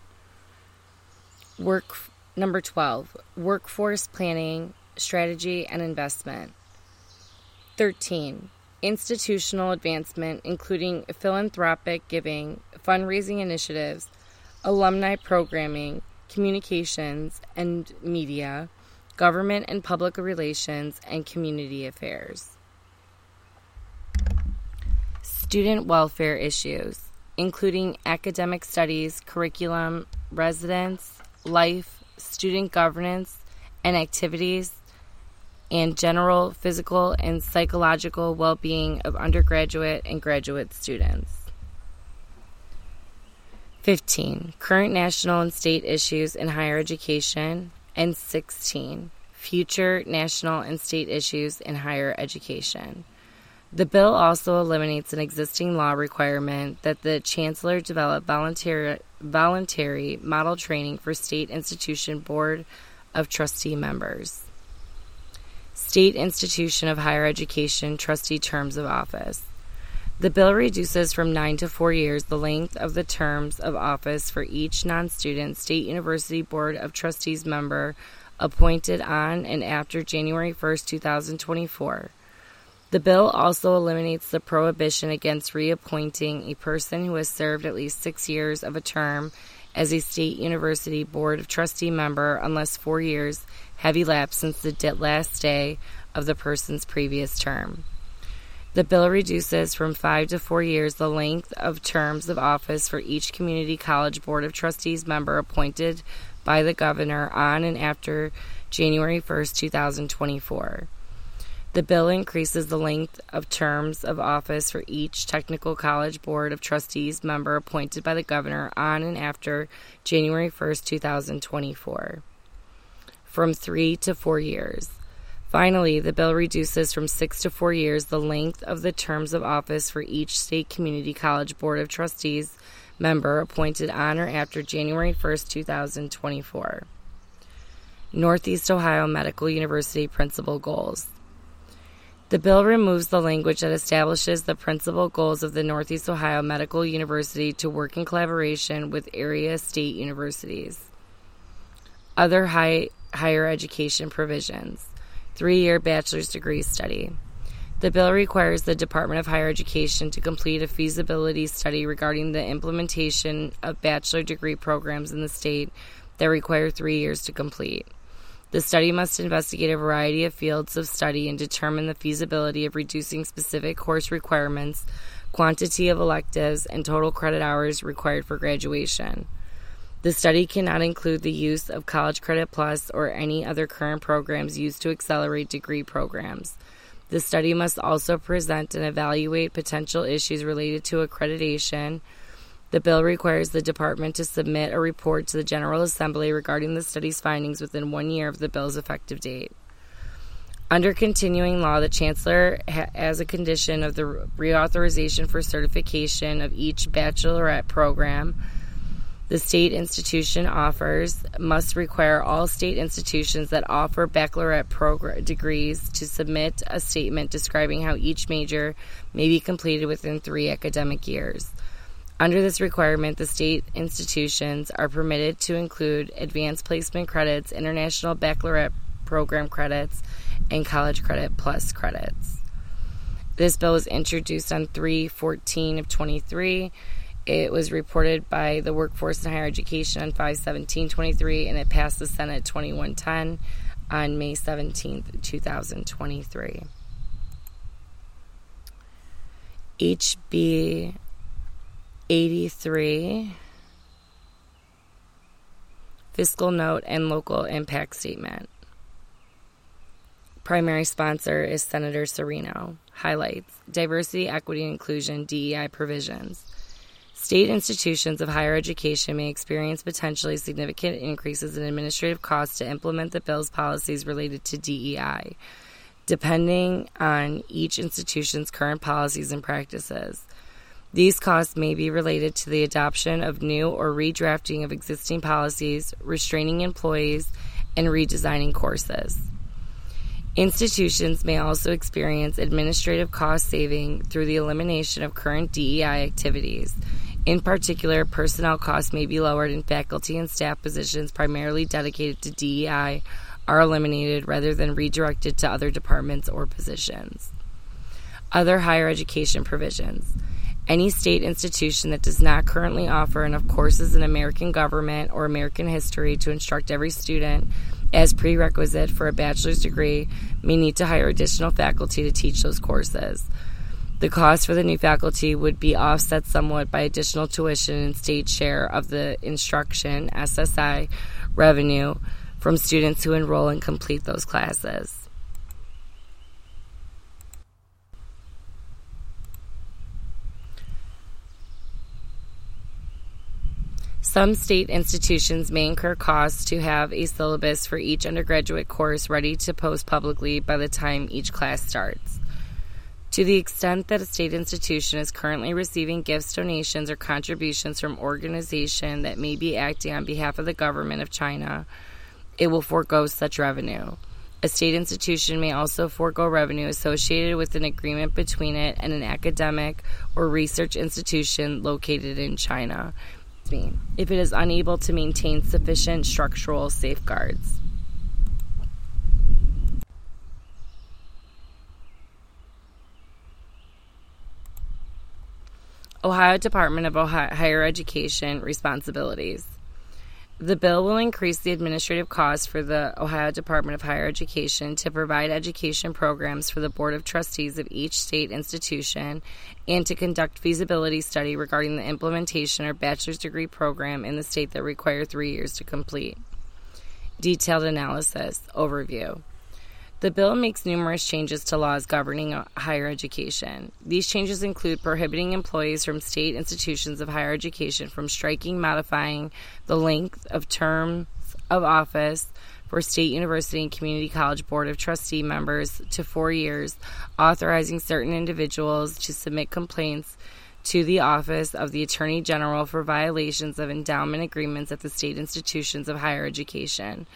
Work number 12 workforce planning, strategy, and investment. 13 institutional advancement, including philanthropic giving, fundraising initiatives, alumni programming, communications and media, government and public relations, and community affairs. student welfare issues, including academic studies, curriculum, residence, life, student governance, and activities, and general physical and psychological well being of undergraduate and graduate students. 15. Current national and state issues in higher education. And 16. Future national and state issues in higher education. The bill also eliminates an existing law requirement that the Chancellor develop voluntary, voluntary model training for state institution board of trustee members. State institution of higher education trustee terms of office. The bill reduces from nine to four years the length of the terms of office for each non student State University Board of Trustees member appointed on and after January 1, 2024. The bill also eliminates the prohibition against reappointing a person who has served at least six years of a term as a State University Board of Trustee member unless four years have elapsed since the last day of the person's previous term. The bill reduces from five to four years the length of terms of office for each community college board of trustees member appointed by the governor on and after January 1, 2024. The bill increases the length of terms of office for each technical college board of trustees member appointed by the governor on and after January 1, 2024, from three to four years. Finally, the bill reduces from six to four years the length of the terms of office for each state community college board of trustees member appointed on or after January 1, 2024. Northeast Ohio Medical University Principal Goals. The bill removes the language that establishes the principal goals of the Northeast Ohio Medical University to work in collaboration with area state universities. Other high, higher education provisions three year bachelor's degree study. The bill requires the Department of Higher Education to complete a feasibility study regarding the implementation of bachelor degree programs in the state that require three years to complete. The study must investigate a variety of fields of study and determine the feasibility of reducing specific course requirements, quantity of electives, and total credit hours required for graduation. The study cannot include the use of College Credit Plus or any other current programs used to accelerate degree programs. The study must also present and evaluate potential issues related to accreditation. The bill requires the department to submit a report to the General Assembly regarding the study's findings within one year of the bill's effective date. Under continuing law, the Chancellor, as a condition of the reauthorization for certification of each baccalaureate program, the state institution offers must require all state institutions that offer baccalaureate degrees to submit a statement describing how each major may be completed within three academic years. Under this requirement, the state institutions are permitted to include advanced placement credits, international baccalaureate program credits, and college credit plus credits. This bill was introduced on 314 of 23 it was reported by the Workforce and Higher Education on 51723 and it passed the Senate 2110 on May 17th, 2023. HB 83 Fiscal Note and Local Impact Statement. Primary sponsor is Senator Cirino. Highlights Diversity, Equity, and Inclusion, DEI provisions. State institutions of higher education may experience potentially significant increases in administrative costs to implement the bill's policies related to DEI, depending on each institution's current policies and practices. These costs may be related to the adoption of new or redrafting of existing policies, restraining employees, and redesigning courses. Institutions may also experience administrative cost saving through the elimination of current DEI activities in particular, personnel costs may be lowered and faculty and staff positions primarily dedicated to DEI are eliminated rather than redirected to other departments or positions. Other higher education provisions. Any state institution that does not currently offer enough courses in American government or American history to instruct every student as prerequisite for a bachelor's degree may need to hire additional faculty to teach those courses. The cost for the new faculty would be offset somewhat by additional tuition and state share of the instruction SSI revenue from students who enroll and complete those classes. Some state institutions may incur costs to have a syllabus for each undergraduate course ready to post publicly by the time each class starts. To the extent that a state institution is currently receiving gifts, donations, or contributions from organizations that may be acting on behalf of the government of China, it will forego such revenue. A state institution may also forego revenue associated with an agreement between it and an academic or research institution located in China if it is unable to maintain sufficient structural safeguards. Ohio Department of Ohio Higher Education responsibilities. The bill will increase the administrative costs for the Ohio Department of Higher Education to provide education programs for the Board of Trustees of each state institution and to conduct feasibility study regarding the implementation or bachelor's degree program in the state that require three years to complete. Detailed analysis overview. The bill makes numerous changes to laws governing higher education. These changes include prohibiting employees from state institutions of higher education from striking, modifying the length of terms of office for state university and community college board of trustee members to four years, authorizing certain individuals to submit complaints to the office of the Attorney General for violations of endowment agreements at the state institutions of higher education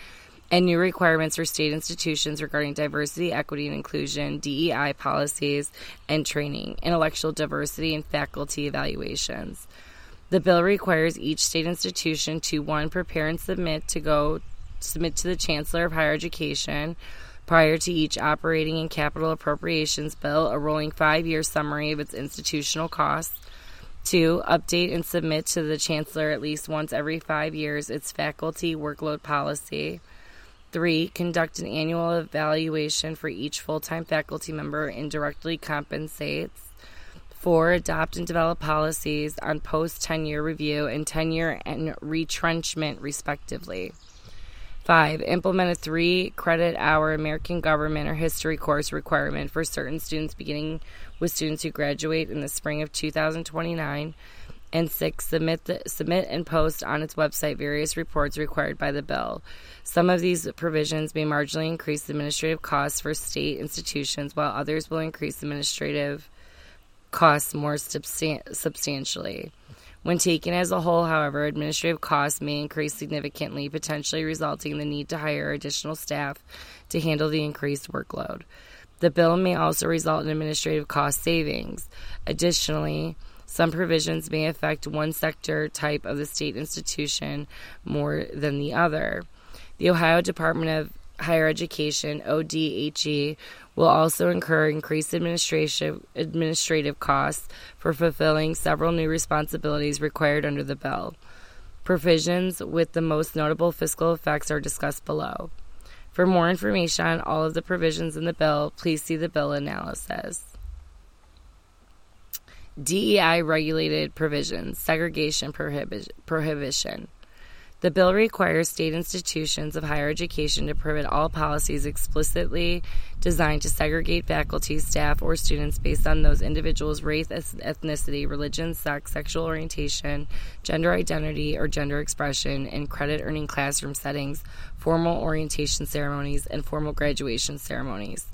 and new requirements for state institutions regarding diversity, equity, and inclusion, DEI policies, and training, intellectual diversity, and faculty evaluations. The bill requires each state institution to one prepare and submit to go submit to the Chancellor of Higher Education prior to each operating and capital appropriations bill a rolling five year summary of its institutional costs. Two, update and submit to the Chancellor at least once every five years its faculty workload policy. Three, conduct an annual evaluation for each full time faculty member and directly compensates. Four, adopt and develop policies on post tenure review and tenure and retrenchment, respectively. Five, implement a three credit hour American government or history course requirement for certain students, beginning with students who graduate in the spring of 2029 and six, submit, the, submit and post on its website various reports required by the bill. Some of these provisions may marginally increase administrative costs for state institutions, while others will increase administrative costs more substan- substantially. When taken as a whole, however, administrative costs may increase significantly, potentially resulting in the need to hire additional staff to handle the increased workload. The bill may also result in administrative cost savings. Additionally, some provisions may affect one sector type of the state institution more than the other. The Ohio Department of Higher Education, ODHE, will also incur increased administrative administrative costs for fulfilling several new responsibilities required under the bill. Provisions with the most notable fiscal effects are discussed below. For more information on all of the provisions in the bill, please see the bill analysis. DEI regulated provisions, segregation prohibi- prohibition. The bill requires state institutions of higher education to prohibit all policies explicitly designed to segregate faculty, staff, or students based on those individuals' race, ethnicity, religion, sex, sexual orientation, gender identity, or gender expression in credit earning classroom settings, formal orientation ceremonies, and formal graduation ceremonies.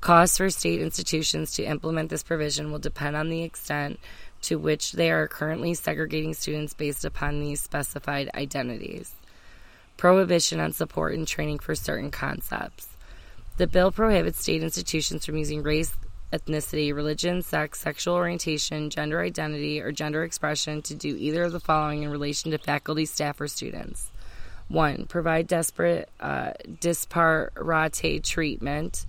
Costs for state institutions to implement this provision will depend on the extent to which they are currently segregating students based upon these specified identities. Prohibition on support and training for certain concepts. The bill prohibits state institutions from using race, ethnicity, religion, sex, sexual orientation, gender identity, or gender expression to do either of the following in relation to faculty, staff, or students. 1. Provide desperate, uh, disparate treatment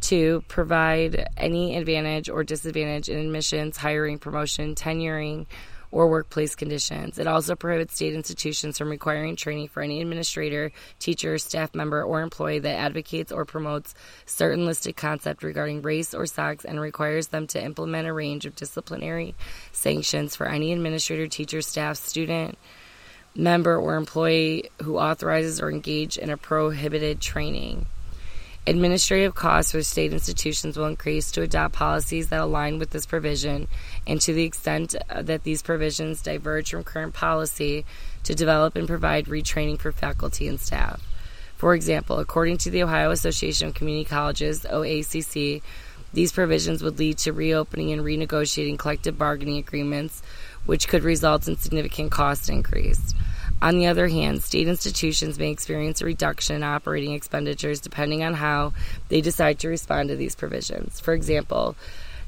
to provide any advantage or disadvantage in admissions, hiring, promotion, tenuring, or workplace conditions. It also prohibits state institutions from requiring training for any administrator, teacher, staff member, or employee that advocates or promotes certain listed concept regarding race or sex and requires them to implement a range of disciplinary sanctions for any administrator, teacher, staff, student, member, or employee who authorizes or engage in a prohibited training. Administrative costs for state institutions will increase to adopt policies that align with this provision, and to the extent uh, that these provisions diverge from current policy, to develop and provide retraining for faculty and staff. For example, according to the Ohio Association of Community Colleges, OACC, these provisions would lead to reopening and renegotiating collective bargaining agreements, which could result in significant cost increase. On the other hand, state institutions may experience a reduction in operating expenditures depending on how they decide to respond to these provisions. For example,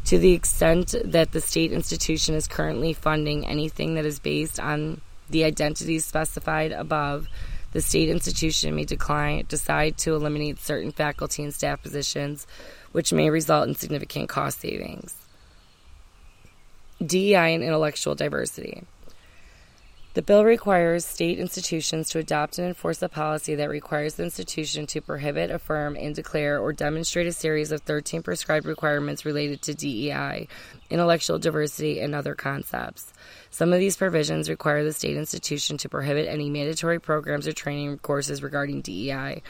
to the extent that the state institution is currently funding anything that is based on the identities specified above, the state institution may decline, decide to eliminate certain faculty and staff positions, which may result in significant cost savings. DEI and intellectual diversity. The bill requires state institutions to adopt and enforce a policy that requires the institution to prohibit, affirm, and declare or demonstrate a series of 13 prescribed requirements related to DEI, intellectual diversity, and other concepts. Some of these provisions require the state institution to prohibit any mandatory programs or training courses regarding DEI,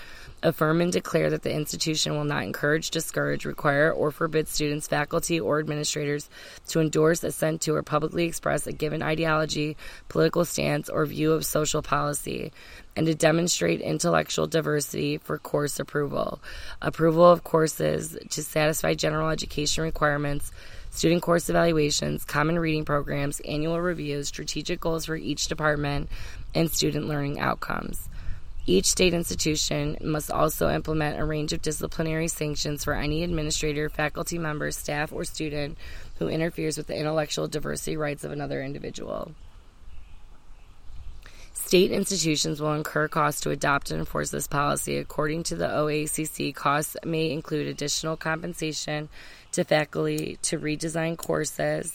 affirm and declare that the institution will not encourage, discourage, require, or forbid students, faculty, or administrators to endorse, assent to, or publicly express a given ideology, political stance, or view of social policy, and to demonstrate intellectual diversity for course approval, approval of courses to satisfy general education requirements. Student course evaluations, common reading programs, annual reviews, strategic goals for each department, and student learning outcomes. Each state institution must also implement a range of disciplinary sanctions for any administrator, faculty member, staff, or student who interferes with the intellectual diversity rights of another individual. State institutions will incur costs to adopt and enforce this policy. According to the OACC, costs may include additional compensation to faculty to redesign courses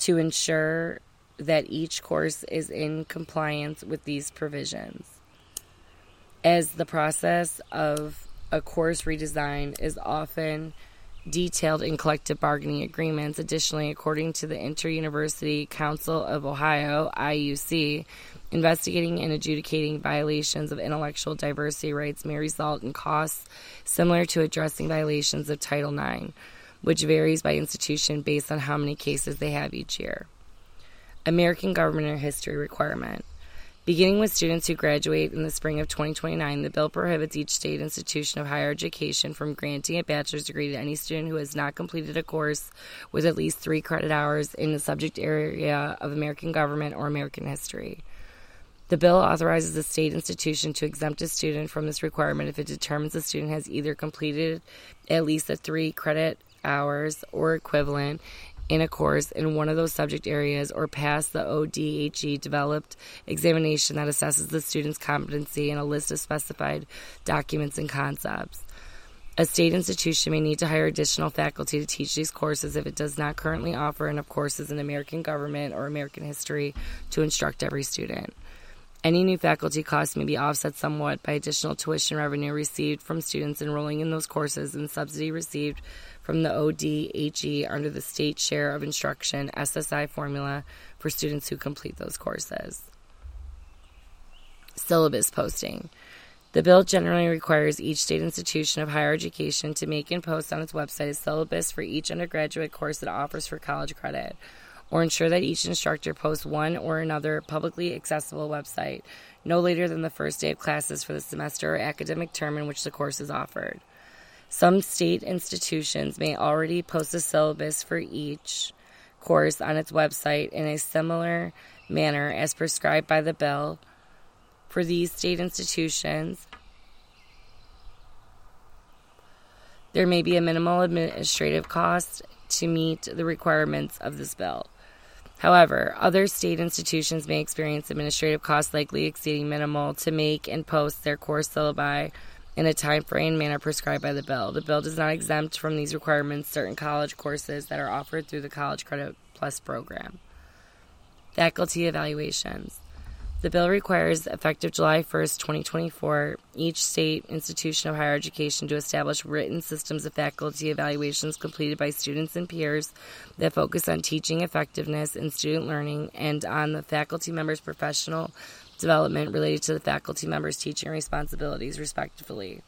to ensure that each course is in compliance with these provisions. As the process of a course redesign is often detailed in collective bargaining agreements. Additionally, according to the Inter-University Council of Ohio, IUC, investigating and adjudicating violations of intellectual diversity rights may result in costs similar to addressing violations of Title IX, which varies by institution based on how many cases they have each year. American Government or History requirement. Beginning with students who graduate in the spring of 2029, the bill prohibits each state institution of higher education from granting a bachelor's degree to any student who has not completed a course with at least three credit hours in the subject area of American government or American history. The bill authorizes a state institution to exempt a student from this requirement if it determines the student has either completed at least the three credit hours or equivalent in a course in one of those subject areas or pass the ODHE developed examination that assesses the student's competency in a list of specified documents and concepts. A state institution may need to hire additional faculty to teach these courses if it does not currently offer enough courses in American government or American history to instruct every student. Any new faculty costs may be offset somewhat by additional tuition revenue received from students enrolling in those courses and subsidy received from the ODHE under the State Share of Instruction SSI formula for students who complete those courses. Syllabus posting. The bill generally requires each state institution of higher education to make and post on its website a syllabus for each undergraduate course it offers for college credit, or ensure that each instructor posts one or another publicly accessible website no later than the first day of classes for the semester or academic term in which the course is offered. Some state institutions may already post a syllabus for each course on its website in a similar manner as prescribed by the bill. For these state institutions, there may be a minimal administrative cost to meet the requirements of this bill. However, other state institutions may experience administrative costs likely exceeding minimal to make and post their course syllabi in a time frame manner prescribed by the bill. The bill does not exempt from these requirements certain college courses that are offered through the college credit Plus program. Faculty evaluations. The bill requires, effective July 1st, 2024, each state institution of higher education to establish written systems of faculty evaluations completed by students and peers that focus on teaching effectiveness and student learning and on the faculty members' professional development related to the faculty members' teaching responsibilities, respectively.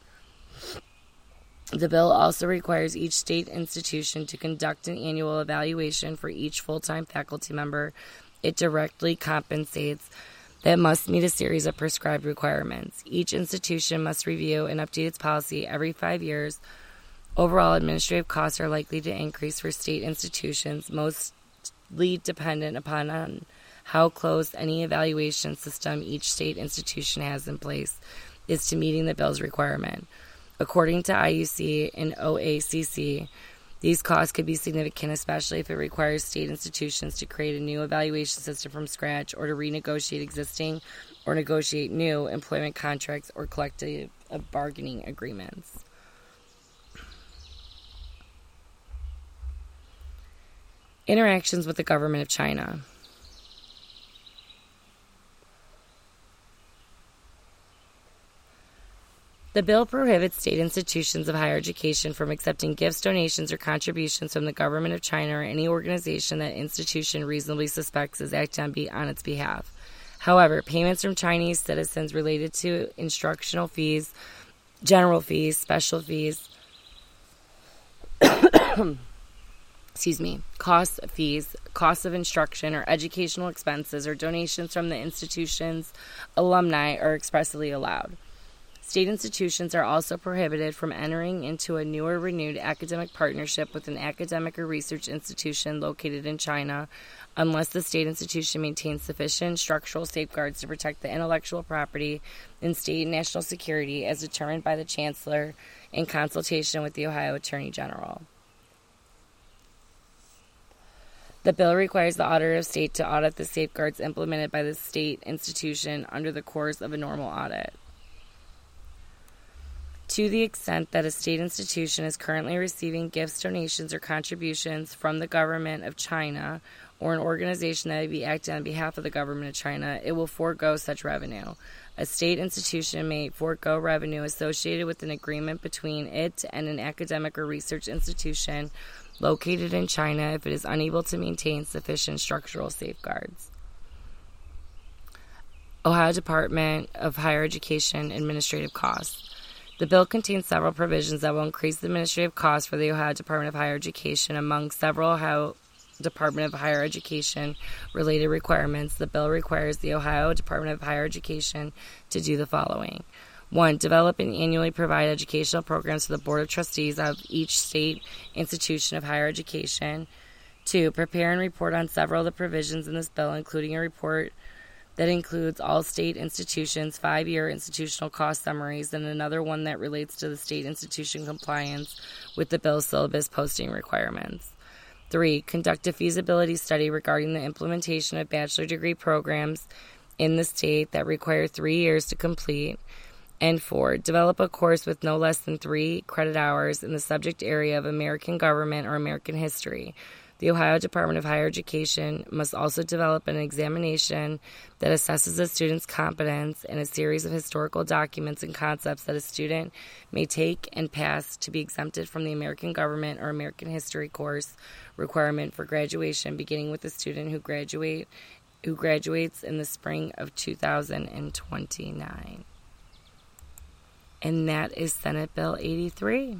The bill also requires each state institution to conduct an annual evaluation for each full time faculty member it directly compensates that must meet a series of prescribed requirements. Each institution must review and update its policy every five years. Overall, administrative costs are likely to increase for state institutions, mostly dependent upon on how close any evaluation system each state institution has in place is to meeting the bill's requirement. According to IUC and OACC, these costs could be significant, especially if it requires state institutions to create a new evaluation system from scratch or to renegotiate existing or negotiate new employment contracts or collective bargaining agreements. Interactions with the government of China. The bill prohibits state institutions of higher education from accepting gifts, donations, or contributions from the government of China or any organization that institution reasonably suspects is acting on, its behalf. However, payments from Chinese citizens related to instructional fees, general fees, special fees, excuse me, costs fees, costs of instruction or educational expenses, or donations from the institution's alumni are expressly allowed. State institutions are also prohibited from entering into a new or renewed academic partnership with an academic or research institution located in China unless the state institution maintains sufficient structural safeguards to protect the intellectual property and state and national security as determined by the Chancellor in consultation with the Ohio Attorney General. The bill requires the Auditor of State to audit the safeguards implemented by the state institution under the course of a normal audit. To the extent that a state institution is currently receiving gifts, donations, or contributions from the government of China or an organization that be acting on behalf of the government of China, it will forego such revenue. A state institution may forego revenue associated with an agreement between it and an academic or research institution located in China if it is unable to maintain sufficient structural safeguards. Ohio Department of Higher Education Administrative Costs. The bill contains several provisions that will increase the administrative costs for the Ohio Department of Higher Education. Among several Ohio Department of Higher Education related requirements, the bill requires the Ohio Department of Higher Education to do the following. One, develop and annually provide educational programs to the Board of Trustees of each state institution of higher education. Two, prepare and report on several of the provisions in this bill, including a report that includes all state institutions' five year institutional cost summaries and another one that relates to the state institution compliance with the bill's syllabus posting requirements. Three, conduct a feasibility study regarding the implementation of bachelor degree programs in the state that require three years to complete. And four, develop a course with no less than three credit hours in the subject area of American government or American history the Ohio Department of Higher Education must also develop an examination that assesses a student's competence in a series of historical documents and concepts that a student may take and pass to be exempted from the American government or American history course requirement for graduation beginning with the student who graduate who graduates in the spring of 2029. And that is Senate Bill 83.